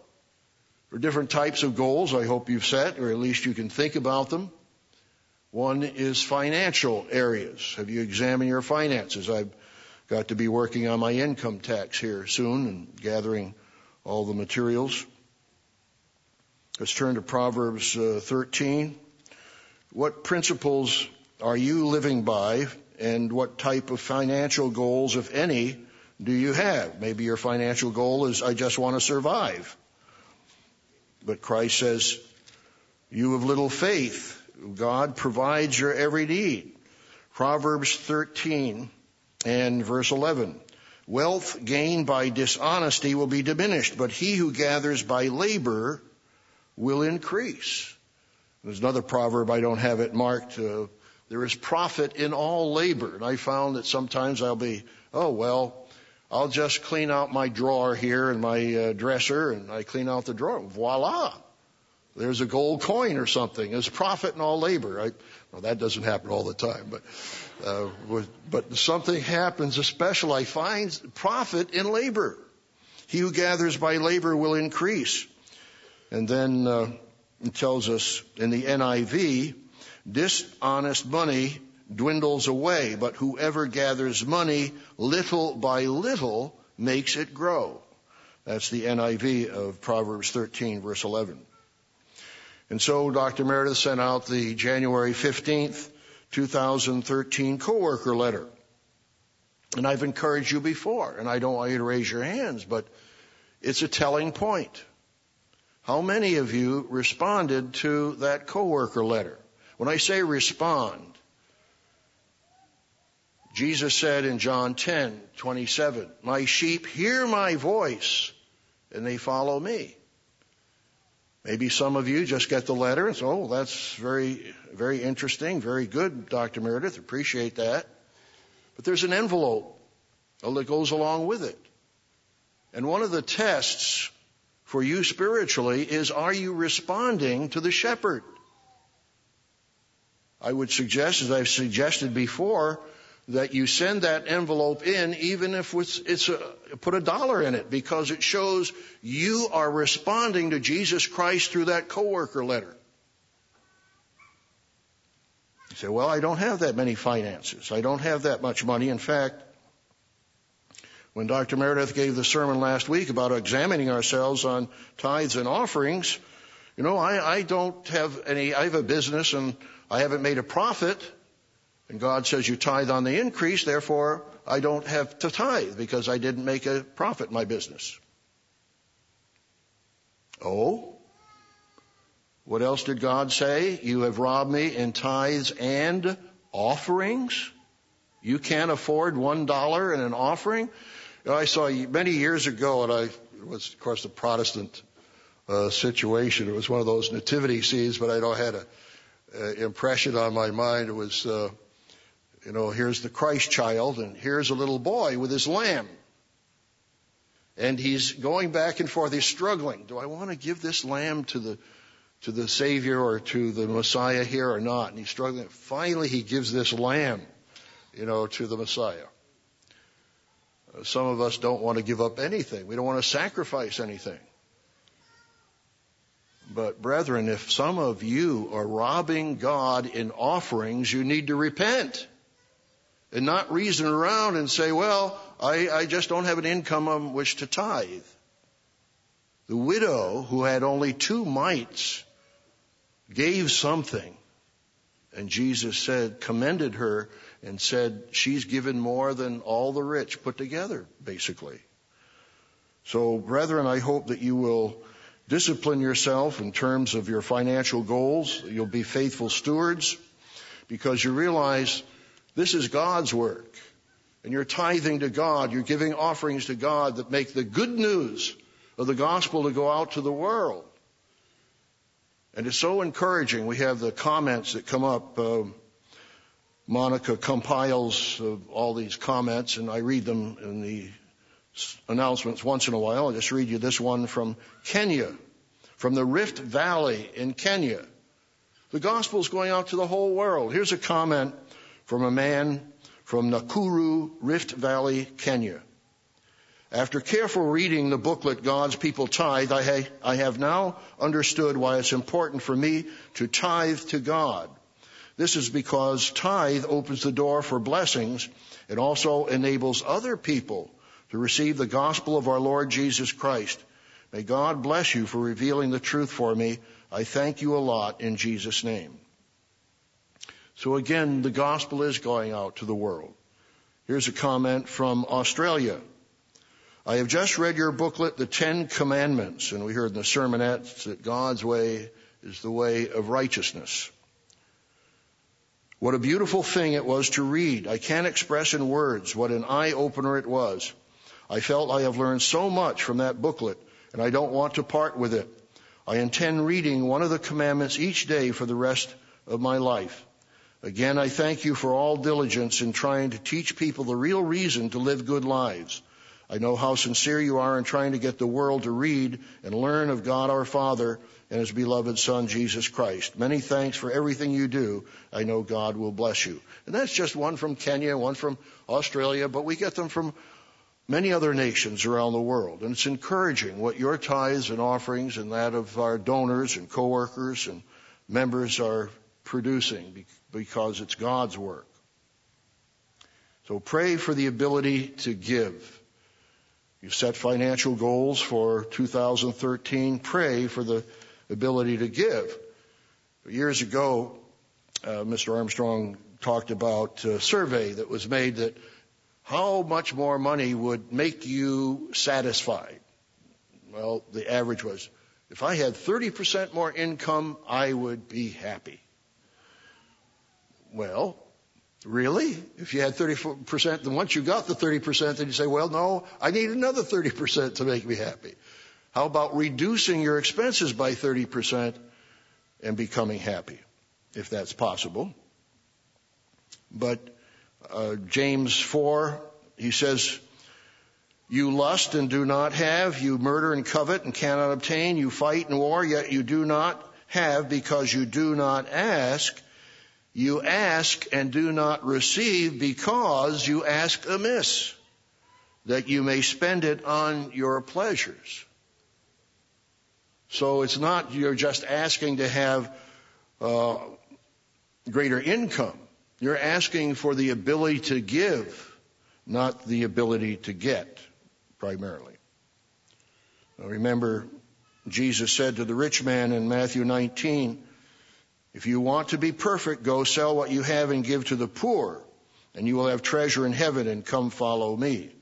There are different types of goals I hope you've set, or at least you can think about them. One is financial areas. Have you examined your finances? I've got to be working on my income tax here soon and gathering all the materials. Let's turn to Proverbs uh, 13. What principles are you living by and what type of financial goals, if any, do you have? Maybe your financial goal is, I just want to survive. But Christ says, You have little faith, God provides your every need. Proverbs 13 and verse 11. Wealth gained by dishonesty will be diminished, but he who gathers by labor will increase. There's another proverb, I don't have it marked. Uh, there is profit in all labor. And I found that sometimes I'll be, oh, well, I'll just clean out my drawer here and my uh, dresser, and I clean out the drawer. Voila! There's a gold coin or something. There's profit in all labor. I, well, that doesn't happen all the time, but uh, but something happens. Especially, I find profit in labor. He who gathers by labor will increase. And then uh, it tells us in the NIV, dishonest money dwindles away, but whoever gathers money little by little makes it grow. That's the NIV of Proverbs 13 verse 11. And so Dr. Meredith sent out the January 15th, 2013 coworker letter. And I've encouraged you before, and I don't want you to raise your hands, but it's a telling point. How many of you responded to that coworker letter? When I say respond, Jesus said in John 10, 27, My sheep hear my voice and they follow me. Maybe some of you just get the letter and say, oh, that's very, very interesting, very good, Dr. Meredith, appreciate that. But there's an envelope that goes along with it. And one of the tests for you spiritually is are you responding to the shepherd? I would suggest, as I've suggested before, that you send that envelope in even if it's, it's a, put a dollar in it because it shows you are responding to Jesus Christ through that coworker letter. You say, well, I don't have that many finances. I don't have that much money. In fact, when Dr. Meredith gave the sermon last week about examining ourselves on tithes and offerings, you know, I, I don't have any, I have a business and I haven't made a profit. And God says you tithe on the increase, therefore I don't have to tithe because I didn't make a profit in my business. Oh? What else did God say? You have robbed me in tithes and offerings? You can't afford one dollar in an offering? I saw many years ago, and I it was, of course, the Protestant uh, situation. It was one of those nativity scenes, but I don't had a, a impression on my mind. It was uh, you know, here's the Christ child, and here's a little boy with his lamb. And he's going back and forth. He's struggling. Do I want to give this lamb to the to the Savior or to the Messiah here or not? And he's struggling. Finally, he gives this lamb, you know, to the Messiah. Some of us don't want to give up anything. We don't want to sacrifice anything. But brethren, if some of you are robbing God in offerings, you need to repent and not reason around and say, well, I, I just don't have an income on which to tithe. The widow who had only two mites gave something. And Jesus said, commended her and said, she's given more than all the rich put together, basically. So, brethren, I hope that you will discipline yourself in terms of your financial goals. You'll be faithful stewards because you realize this is God's work. And you're tithing to God. You're giving offerings to God that make the good news of the gospel to go out to the world. And it's so encouraging. We have the comments that come up. Uh, Monica compiles uh, all these comments, and I read them in the announcements once in a while. I'll just read you this one from Kenya, from the Rift Valley in Kenya. The gospel is going out to the whole world. Here's a comment from a man from Nakuru, Rift Valley, Kenya. After careful reading the booklet God's People Tithe, I, I have now understood why it's important for me to tithe to God. This is because tithe opens the door for blessings. It also enables other people to receive the gospel of our Lord Jesus Christ. May God bless you for revealing the truth for me. I thank you a lot in Jesus' name. So again, the gospel is going out to the world. Here's a comment from Australia. I have just read your booklet, The Ten Commandments, and we heard in the sermonettes that God's way is the way of righteousness. What a beautiful thing it was to read. I can't express in words what an eye opener it was. I felt I have learned so much from that booklet and I don't want to part with it. I intend reading one of the commandments each day for the rest of my life. Again, I thank you for all diligence in trying to teach people the real reason to live good lives. I know how sincere you are in trying to get the world to read and learn of God our Father and His beloved Son, Jesus Christ. Many thanks for everything you do. I know God will bless you. And that's just one from Kenya, one from Australia, but we get them from many other nations around the world. And it's encouraging what your tithes and offerings and that of our donors and coworkers and members are producing because it's God's work. So pray for the ability to give. You set financial goals for 2013. Pray for the ability to give. Years ago, uh, Mr. Armstrong talked about a survey that was made that how much more money would make you satisfied? Well, the average was, if I had 30% more income, I would be happy. Well, really? If you had 30%, then once you got the 30%, then you say, well, no, I need another 30% to make me happy. How about reducing your expenses by 30% and becoming happy, if that's possible? But uh, James 4, he says, you lust and do not have, you murder and covet and cannot obtain, you fight and war, yet you do not have because you do not ask. You ask and do not receive because you ask amiss, that you may spend it on your pleasures. So it's not you're just asking to have uh, greater income. You're asking for the ability to give, not the ability to get, primarily. Now remember, Jesus said to the rich man in Matthew 19, if you want to be perfect, go sell what you have and give to the poor, and you will have treasure in heaven, and come follow me.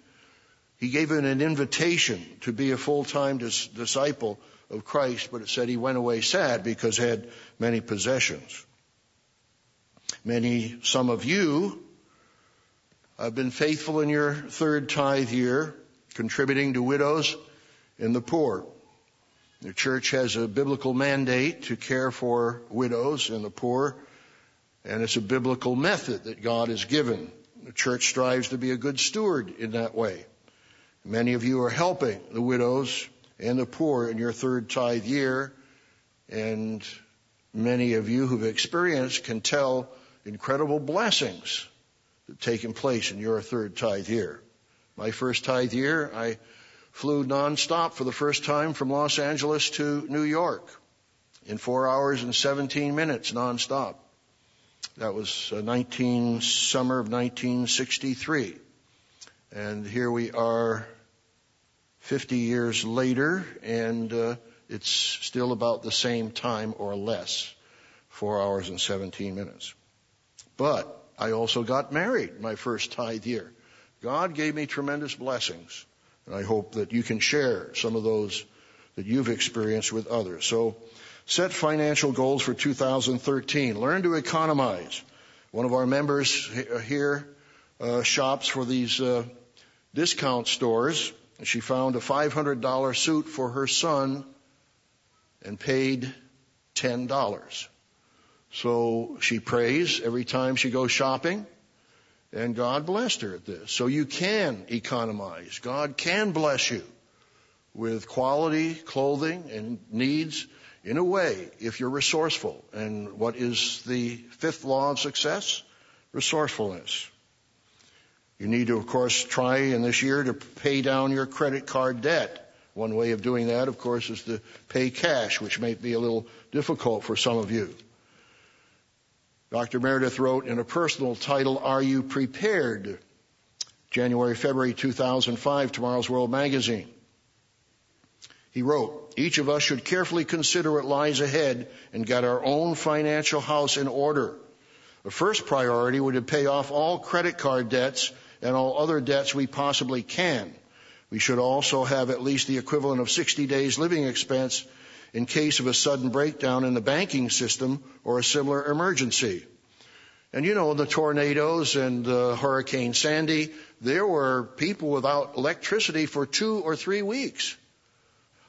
He gave him an invitation to be a full-time dis- disciple of Christ, but it said he went away sad because he had many possessions. Many, some of you have been faithful in your third tithe year, contributing to widows and the poor. The church has a biblical mandate to care for widows and the poor, and it's a biblical method that God has given. The church strives to be a good steward in that way. Many of you are helping the widows and the poor in your third tithe year, and many of you who've experienced can tell incredible blessings that have taken place in your third tithe year. My first tithe year, I flew nonstop for the first time from Los Angeles to New York in four hours and 17 minutes nonstop. That was 19 summer of 1963. And here we are 50 years later, and uh, it's still about the same time or less, four hours and 17 minutes. But I also got married my first tithe year. God gave me tremendous blessings, and I hope that you can share some of those that you've experienced with others. So set financial goals for 2013. Learn to economize. One of our members here uh, shops for these uh, discount stores, she found a $500 suit for her son and paid $10. So she prays every time she goes shopping, and God blessed her at this. So you can economize. God can bless you with quality clothing and needs in a way if you're resourceful. And what is the fifth law of success? Resourcefulness. You need to, of course, try in this year to pay down your credit card debt. One way of doing that, of course, is to pay cash, which may be a little difficult for some of you. Dr. Meredith wrote in a personal title, Are You Prepared? January, February 2005, Tomorrow's World Magazine. He wrote, Each of us should carefully consider what lies ahead and get our own financial house in order. The first priority would be to pay off all credit card debts and all other debts we possibly can. We should also have at least the equivalent of 60 days living expense in case of a sudden breakdown in the banking system or a similar emergency. And you know, the tornadoes and uh, Hurricane Sandy, there were people without electricity for two or three weeks.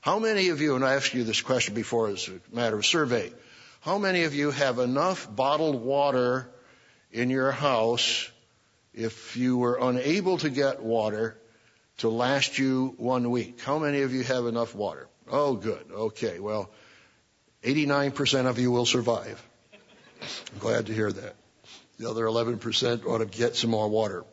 How many of you, and I asked you this question before as a matter of survey, how many of you have enough bottled water in your house if you were unable to get water to last you one week? How many of you have enough water? Oh, good. Okay. Well, 89% of you will survive. I'm glad to hear that. The other 11% ought to get some more water.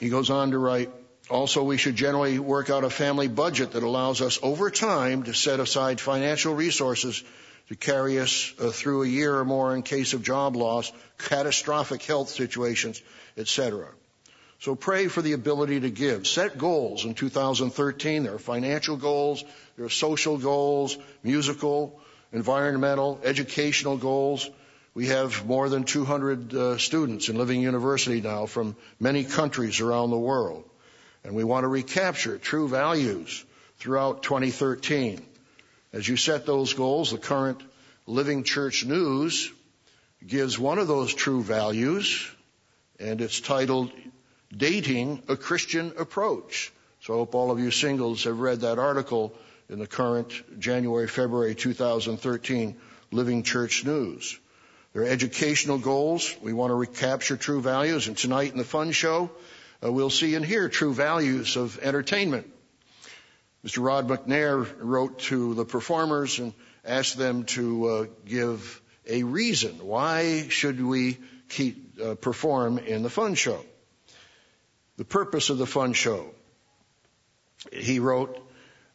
He goes on to write, also we should generally work out a family budget that allows us over time to set aside financial resources to carry us uh, through a year or more in case of job loss, catastrophic health situations, etc. So pray for the ability to give. Set goals in 2013. There are financial goals, there are social goals, musical, environmental, educational goals. We have more than 200 uh, students in Living University now from many countries around the world. And we want to recapture true values throughout 2013. As you set those goals, the current Living Church News gives one of those true values, and it's titled Dating a Christian Approach. So I hope all of you singles have read that article in the current January, February 2013 Living Church News. Their educational goals. We want to recapture true values. And tonight in the fun show, uh, we'll see and hear true values of entertainment. Mr. Rod McNair wrote to the performers and asked them to uh, give a reason. Why should we keep, uh, perform in the fun show? The purpose of the fun show. He wrote,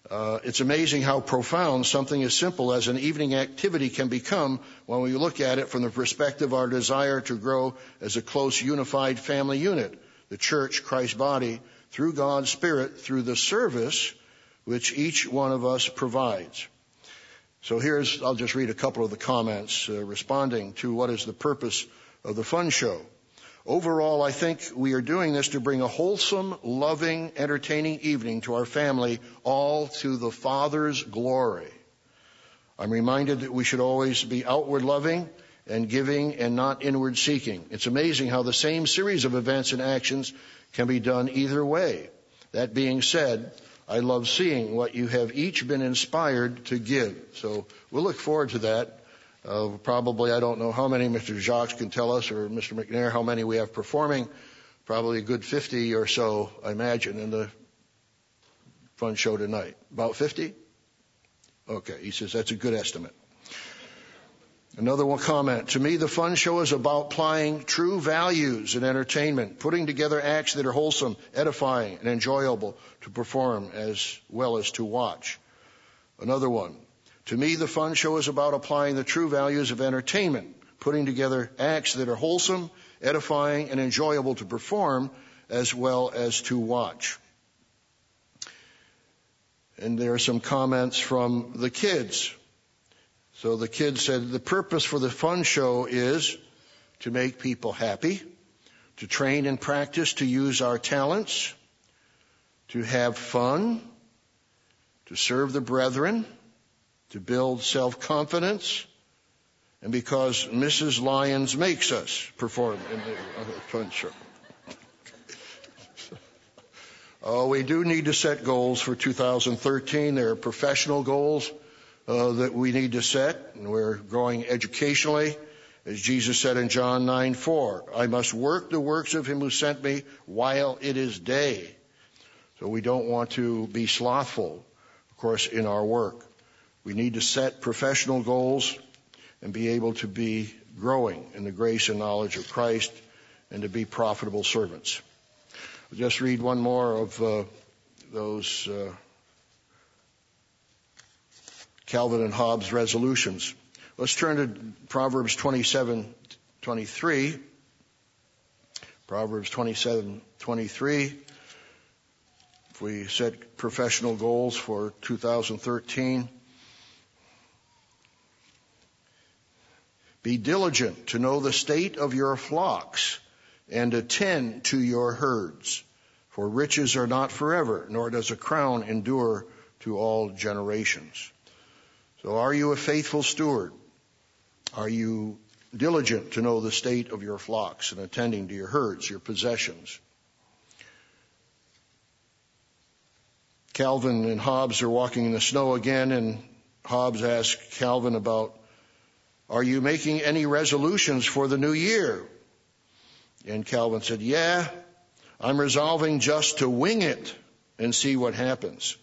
uh, it's amazing how profound something as simple as an evening activity can become when we look at it from the perspective of our desire to grow as a close, unified family unit, the church, Christ's body, through God's Spirit, through the service which each one of us provides. So here's, I'll just read a couple of the comments uh, responding to what is the purpose of the fun show. Overall, I think we are doing this to bring a wholesome, loving, entertaining evening to our family, all to the Father's glory. I'm reminded that we should always be outward loving and giving and not inward seeking. It's amazing how the same series of events and actions can be done either way. That being said, I love seeing what you have each been inspired to give. So we'll look forward to that uh, probably, I don't know how many Mr. Jacques can tell us, or Mr. McNair, how many we have performing. Probably a good 50 or so, I imagine, in the fun show tonight. About 50? Okay, he says that's a good estimate. Another one comment. To me, the fun show is about applying true values in entertainment, putting together acts that are wholesome, edifying, and enjoyable to perform as well as to watch. Another one. To me, the fun show is about applying the true values of entertainment, putting together acts that are wholesome, edifying, and enjoyable to perform as well as to watch. And there are some comments from the kids. So the kids said the purpose for the fun show is to make people happy, to train and practice to use our talents, to have fun, to serve the brethren, to build self-confidence, and because Mrs. Lyons makes us perform in the fun show. Oh, we do need to set goals for 2013. There are professional goals uh, that we need to set, and we're growing educationally. As Jesus said in John 9 4, I must work the works of him who sent me while it is day. So we don't want to be slothful, of course, in our work. We need to set professional goals and be able to be growing in the grace and knowledge of Christ and to be profitable servants. I'll just read one more of uh, those uh, Calvin and Hobbes resolutions. Let's turn to Proverbs 27, 23. Proverbs 27, 23. If we set professional goals for 2013, Be diligent to know the state of your flocks and attend to your herds. For riches are not forever, nor does a crown endure to all generations. So are you a faithful steward? Are you diligent to know the state of your flocks and attending to your herds, your possessions? Calvin and Hobbes are walking in the snow again, and Hobbes asks Calvin about, Are you making any resolutions for the new year? And Calvin said, Yeah, I'm resolving just to wing it and see what happens.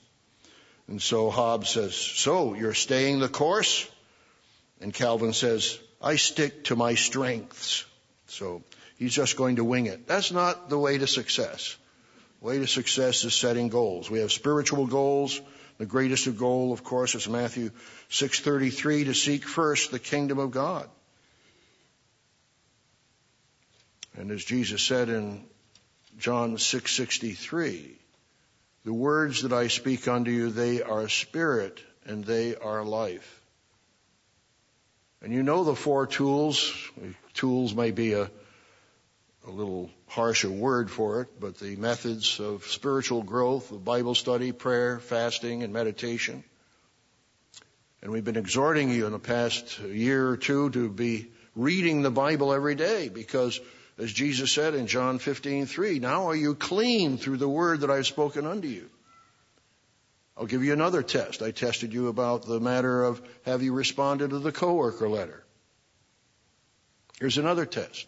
And so Hobbes says, So you're staying the course? And Calvin says, I stick to my strengths. So he's just going to wing it. That's not the way to success. The Way to success is setting goals. We have spiritual goals. The greatest of goal, of course, is Matthew 6:33 to seek first the kingdom of God. And as Jesus said in John 6:63, the words that I speak unto you, they are spirit and they are life. And you know the four tools. Tools may be a a little harsher word for it, but the methods of spiritual growth, of Bible study, prayer, fasting, and meditation. And we've been exhorting you in the past year or two to be reading the Bible every day because as Jesus said in John 15:3, now are you clean through the word that I've spoken unto you. I'll give you another test. I tested you about the matter of have you responded to the coworker letter. Here's another test.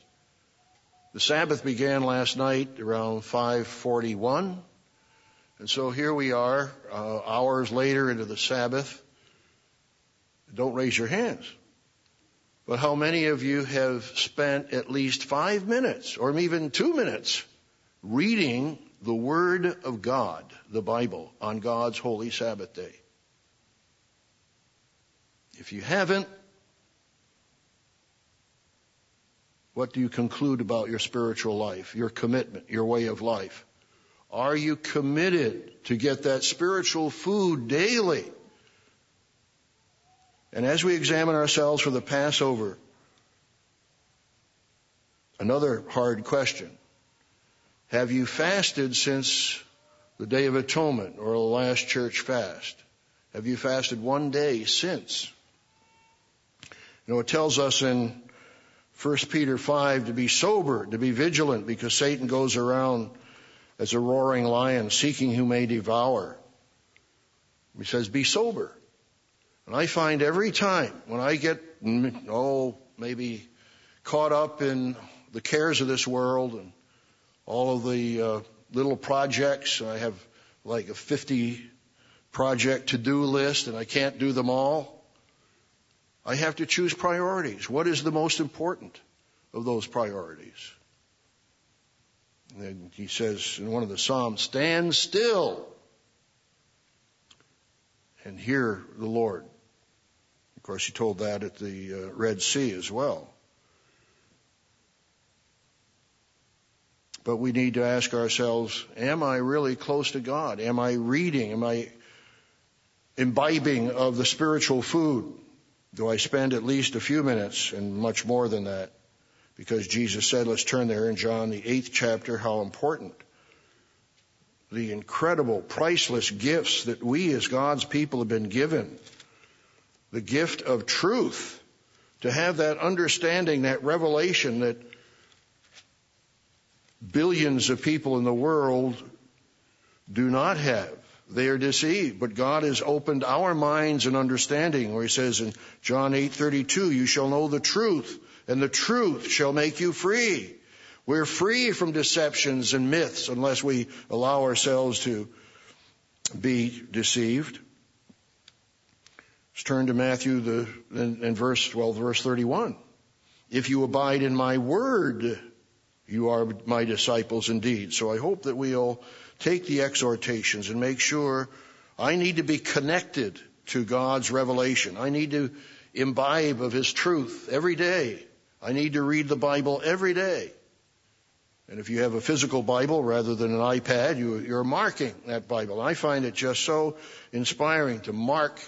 The Sabbath began last night around 541. And so here we are, uh, hours later into the Sabbath. Don't raise your hands. But how many of you have spent at least five minutes or even two minutes reading the Word of God, the Bible, on God's holy Sabbath day? If you haven't, What do you conclude about your spiritual life, your commitment, your way of life? Are you committed to get that spiritual food daily? And as we examine ourselves for the Passover, another hard question. Have you fasted since the Day of Atonement or the last church fast? Have you fasted one day since? You know, it tells us in 1 Peter 5 to be sober, to be vigilant, because Satan goes around as a roaring lion seeking who may devour. He says, be sober. And I find every time when I get, oh, maybe caught up in the cares of this world and all of the uh, little projects, I have like a 50 project to do list and I can't do them all. I have to choose priorities. What is the most important of those priorities? And he says in one of the Psalms, stand still and hear the Lord. Of course, he told that at the uh, Red Sea as well. But we need to ask ourselves, am I really close to God? Am I reading? Am I imbibing of the spiritual food? Do I spend at least a few minutes and much more than that? Because Jesus said, let's turn there in John, the eighth chapter, how important the incredible, priceless gifts that we as God's people have been given. The gift of truth. To have that understanding, that revelation that billions of people in the world do not have they are deceived. But God has opened our minds and understanding, where He says in John 8:32, "You shall know the truth, and the truth shall make you free." We're free from deceptions and myths unless we allow ourselves to be deceived. Let's turn to Matthew the, in, in verse 12, verse 31. If you abide in my word, you are my disciples indeed. So I hope that we'll take the exhortations and make sure I need to be connected to God's revelation. I need to imbibe of His truth every day. I need to read the Bible every day. And if you have a physical Bible rather than an iPad, you, are marking that Bible. I find it just so inspiring to mark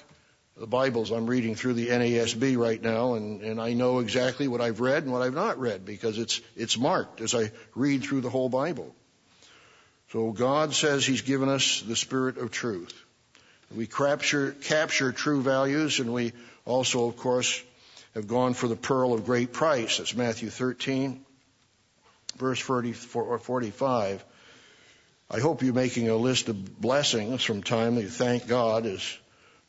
the Bibles I'm reading through the NASB right now, and, and I know exactly what I've read and what I've not read because it's, it's marked as I read through the whole Bible. So God says He's given us the Spirit of truth. We capture, capture true values and we also, of course, have gone for the pearl of great price. That's Matthew 13, verse 45. I hope you're making a list of blessings from time that you thank God as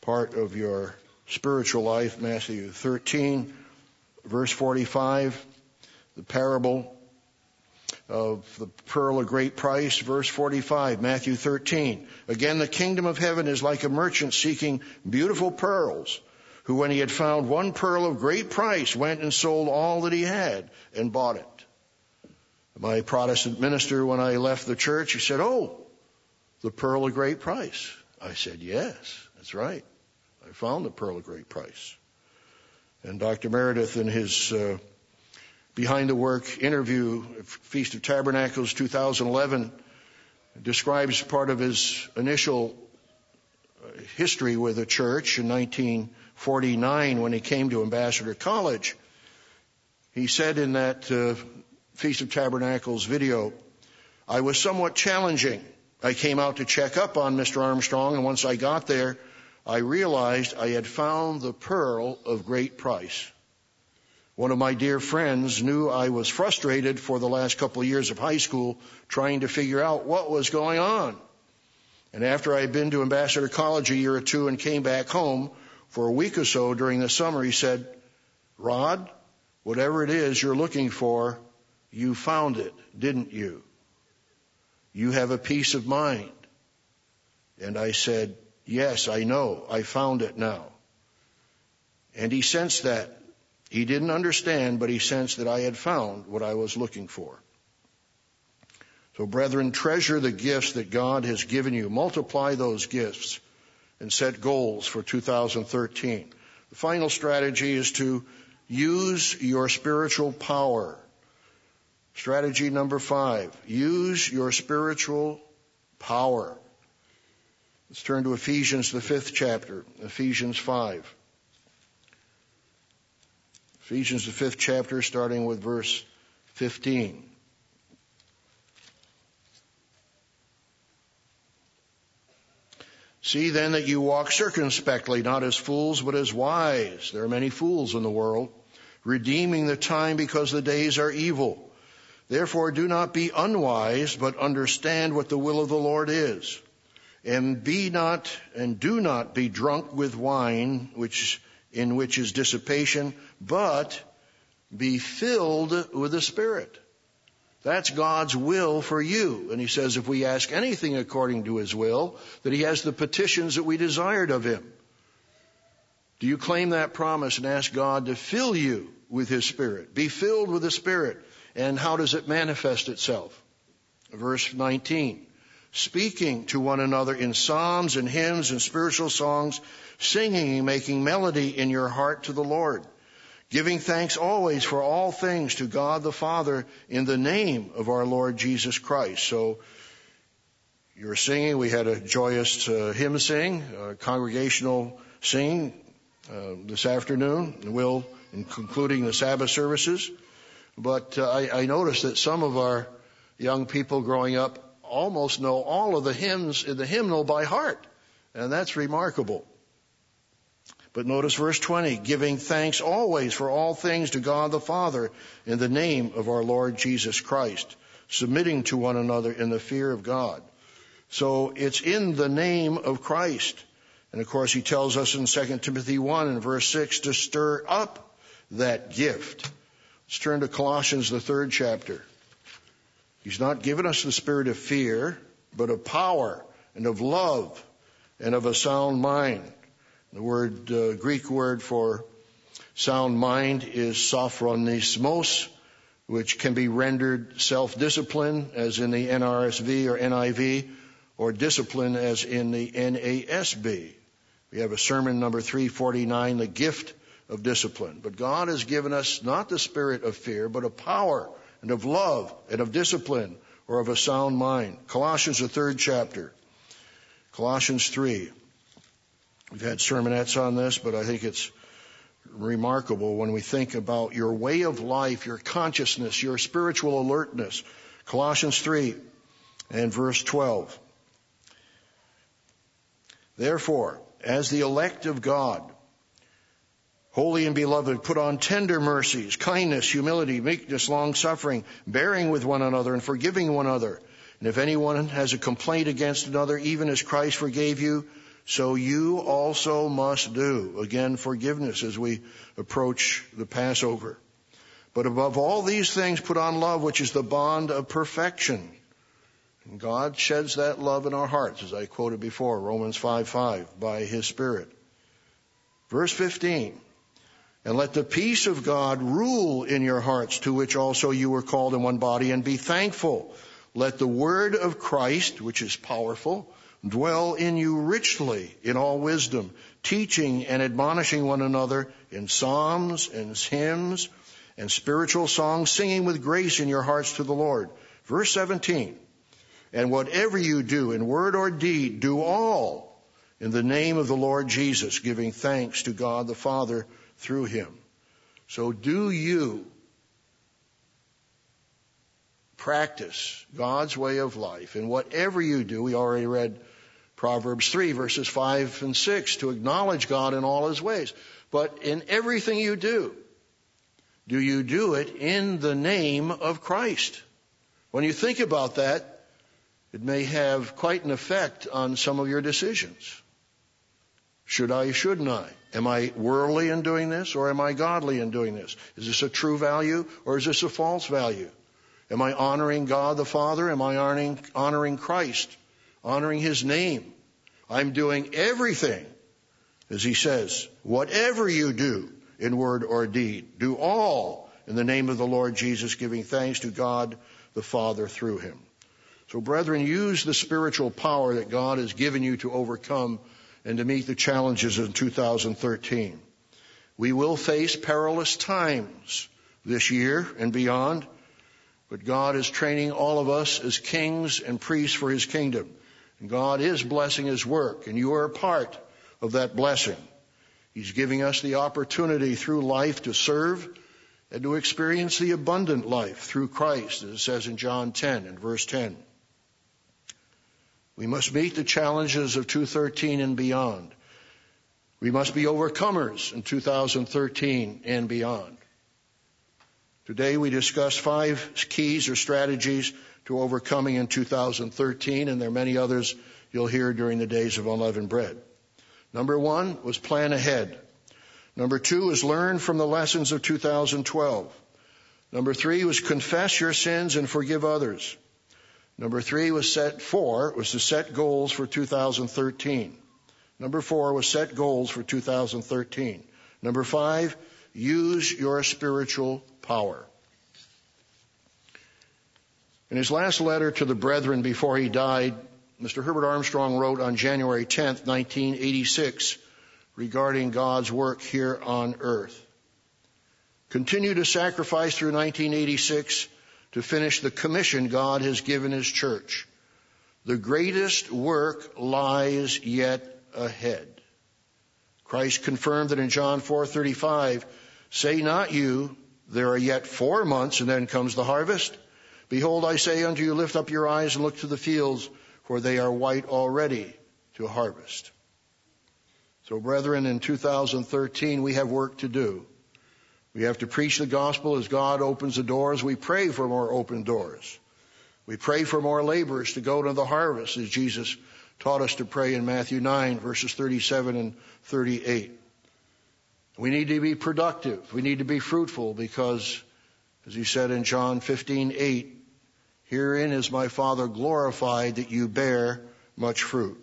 part of your spiritual life. Matthew 13, verse 45, the parable of the pearl of great price, verse 45, Matthew 13. Again, the kingdom of heaven is like a merchant seeking beautiful pearls, who when he had found one pearl of great price went and sold all that he had and bought it. My Protestant minister, when I left the church, he said, Oh, the pearl of great price. I said, Yes, that's right. I found the pearl of great price. And Dr. Meredith, in his uh, behind the work interview, Feast of Tabernacles 2011, describes part of his initial uh, history with the church in 1949 when he came to Ambassador College. He said in that uh, Feast of Tabernacles video, I was somewhat challenging. I came out to check up on Mr. Armstrong, and once I got there, I realized I had found the pearl of great price. One of my dear friends knew I was frustrated for the last couple of years of high school trying to figure out what was going on. And after I had been to Ambassador College a year or two and came back home for a week or so during the summer, he said, Rod, whatever it is you're looking for, you found it, didn't you? You have a peace of mind. And I said, Yes, I know. I found it now. And he sensed that he didn't understand, but he sensed that I had found what I was looking for. So brethren, treasure the gifts that God has given you. Multiply those gifts and set goals for 2013. The final strategy is to use your spiritual power. Strategy number five, use your spiritual power. Let's turn to Ephesians, the fifth chapter, Ephesians 5. Ephesians, the fifth chapter, starting with verse 15. See then that you walk circumspectly, not as fools, but as wise. There are many fools in the world, redeeming the time because the days are evil. Therefore do not be unwise, but understand what the will of the Lord is. And be not, and do not be drunk with wine, which in which is dissipation, but be filled with the Spirit. That's God's will for you. And he says if we ask anything according to his will, that he has the petitions that we desired of him. Do you claim that promise and ask God to fill you with his Spirit? Be filled with the Spirit. And how does it manifest itself? Verse 19 speaking to one another in psalms and hymns and spiritual songs, singing and making melody in your heart to the Lord, giving thanks always for all things to God the Father in the name of our Lord Jesus Christ. So, you're singing. We had a joyous uh, hymn sing, uh, congregational sing uh, this afternoon. We'll, in concluding the Sabbath services. But uh, I, I noticed that some of our young people growing up almost know all of the hymns in the hymnal by heart. And that's remarkable. But notice verse 20, giving thanks always for all things to God the Father in the name of our Lord Jesus Christ, submitting to one another in the fear of God. So it's in the name of Christ. And of course he tells us in 2 Timothy 1 and verse 6 to stir up that gift. Let's turn to Colossians, the third chapter. He's not given us the spirit of fear, but of power and of love and of a sound mind. The word, uh, Greek word for sound mind is sophronismos, which can be rendered self-discipline as in the NRSV or NIV, or discipline as in the NASB. We have a sermon number 349, the gift of discipline. But God has given us not the spirit of fear, but of power and of love and of discipline or of a sound mind. Colossians, the third chapter. Colossians 3. We've had sermonettes on this, but I think it's remarkable when we think about your way of life, your consciousness, your spiritual alertness. Colossians 3 and verse 12. Therefore, as the elect of God, holy and beloved, put on tender mercies, kindness, humility, meekness, long suffering, bearing with one another and forgiving one another. And if anyone has a complaint against another, even as Christ forgave you, so you also must do. Again, forgiveness as we approach the Passover. But above all these things, put on love, which is the bond of perfection. And God sheds that love in our hearts, as I quoted before, Romans 5 5, by His Spirit. Verse 15. And let the peace of God rule in your hearts, to which also you were called in one body, and be thankful. Let the word of Christ, which is powerful, dwell in you richly in all wisdom, teaching and admonishing one another in psalms and hymns and spiritual songs, singing with grace in your hearts to the Lord. Verse 17. And whatever you do in word or deed, do all in the name of the Lord Jesus, giving thanks to God the Father through him. So do you practice God's way of life in whatever you do. We already read Proverbs 3 verses 5 and 6 to acknowledge God in all his ways. But in everything you do, do you do it in the name of Christ? When you think about that, it may have quite an effect on some of your decisions. Should I, shouldn't I? Am I worldly in doing this or am I godly in doing this? Is this a true value or is this a false value? Am I honoring God the Father? Am I honoring, honoring Christ? Honoring His name? I'm doing everything, as He says, whatever you do in word or deed, do all in the name of the Lord Jesus, giving thanks to God the Father through Him. So brethren, use the spiritual power that God has given you to overcome and to meet the challenges in 2013. We will face perilous times this year and beyond, but God is training all of us as kings and priests for His kingdom. And God is blessing His work, and you are a part of that blessing. He's giving us the opportunity through life to serve and to experience the abundant life through Christ, as it says in John 10 and verse 10. We must meet the challenges of 2013 and beyond. We must be overcomers in 2013 and beyond. Today we discuss five keys or strategies to overcoming in 2013, and there are many others you'll hear during the days of unleavened bread. Number one was plan ahead. Number two is learn from the lessons of 2012. Number three was confess your sins and forgive others. Number three was set four was to set goals for 2013. Number four was set goals for 2013. Number five, use your spiritual power. In his last letter to the brethren before he died, Mr. Herbert Armstrong wrote on January 10, 1986, regarding God's work here on earth. Continue to sacrifice through 1986 to finish the commission God has given His church. The greatest work lies yet ahead. Christ confirmed that in John 4:35, "Say not you, there are yet 4 months and then comes the harvest. Behold, I say unto you, lift up your eyes and look to the fields, for they are white already to harvest." So brethren, in 2013 we have work to do. We have to preach the gospel as God opens the doors. We pray for more open doors. We pray for more laborers to go to the harvest as Jesus taught us to pray in Matthew 9 verses 37 and 38. We need to be productive. We need to be fruitful because, as he said in John 15, 8, herein is my Father glorified that you bear much fruit.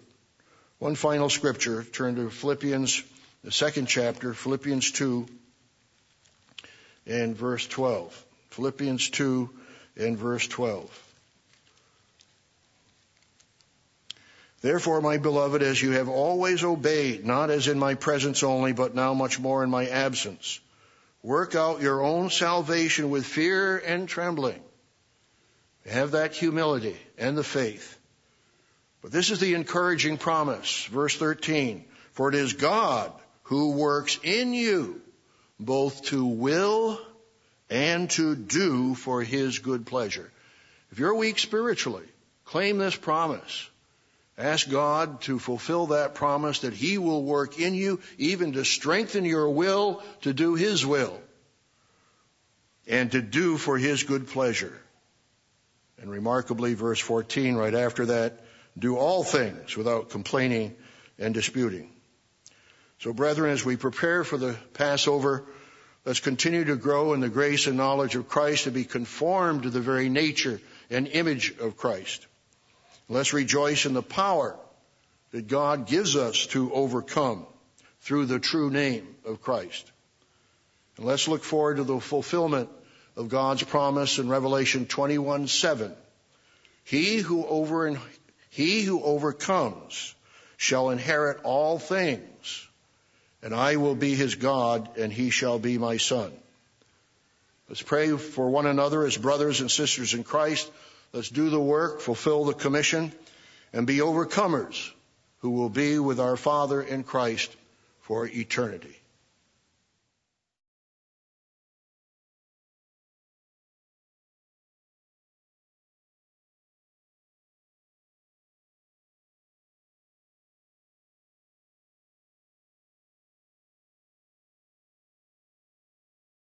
One final scripture, turn to Philippians, the second chapter, Philippians 2, and verse 12. Philippians 2 and verse 12. Therefore, my beloved, as you have always obeyed, not as in my presence only, but now much more in my absence, work out your own salvation with fear and trembling. Have that humility and the faith. But this is the encouraging promise. Verse 13. For it is God who works in you both to will and to do for his good pleasure. If you're weak spiritually, claim this promise. Ask God to fulfill that promise that He will work in you, even to strengthen your will to do His will and to do for His good pleasure. And remarkably, verse 14, right after that, do all things without complaining and disputing. So brethren, as we prepare for the Passover, let's continue to grow in the grace and knowledge of Christ to be conformed to the very nature and image of Christ. Let's rejoice in the power that God gives us to overcome through the true name of Christ. And let's look forward to the fulfillment of God's promise in Revelation 21 7. He who over, he who overcomes shall inherit all things, and I will be his God, and he shall be my son. Let's pray for one another as brothers and sisters in Christ. Let's do the work, fulfill the commission, and be overcomers who will be with our Father in Christ for eternity.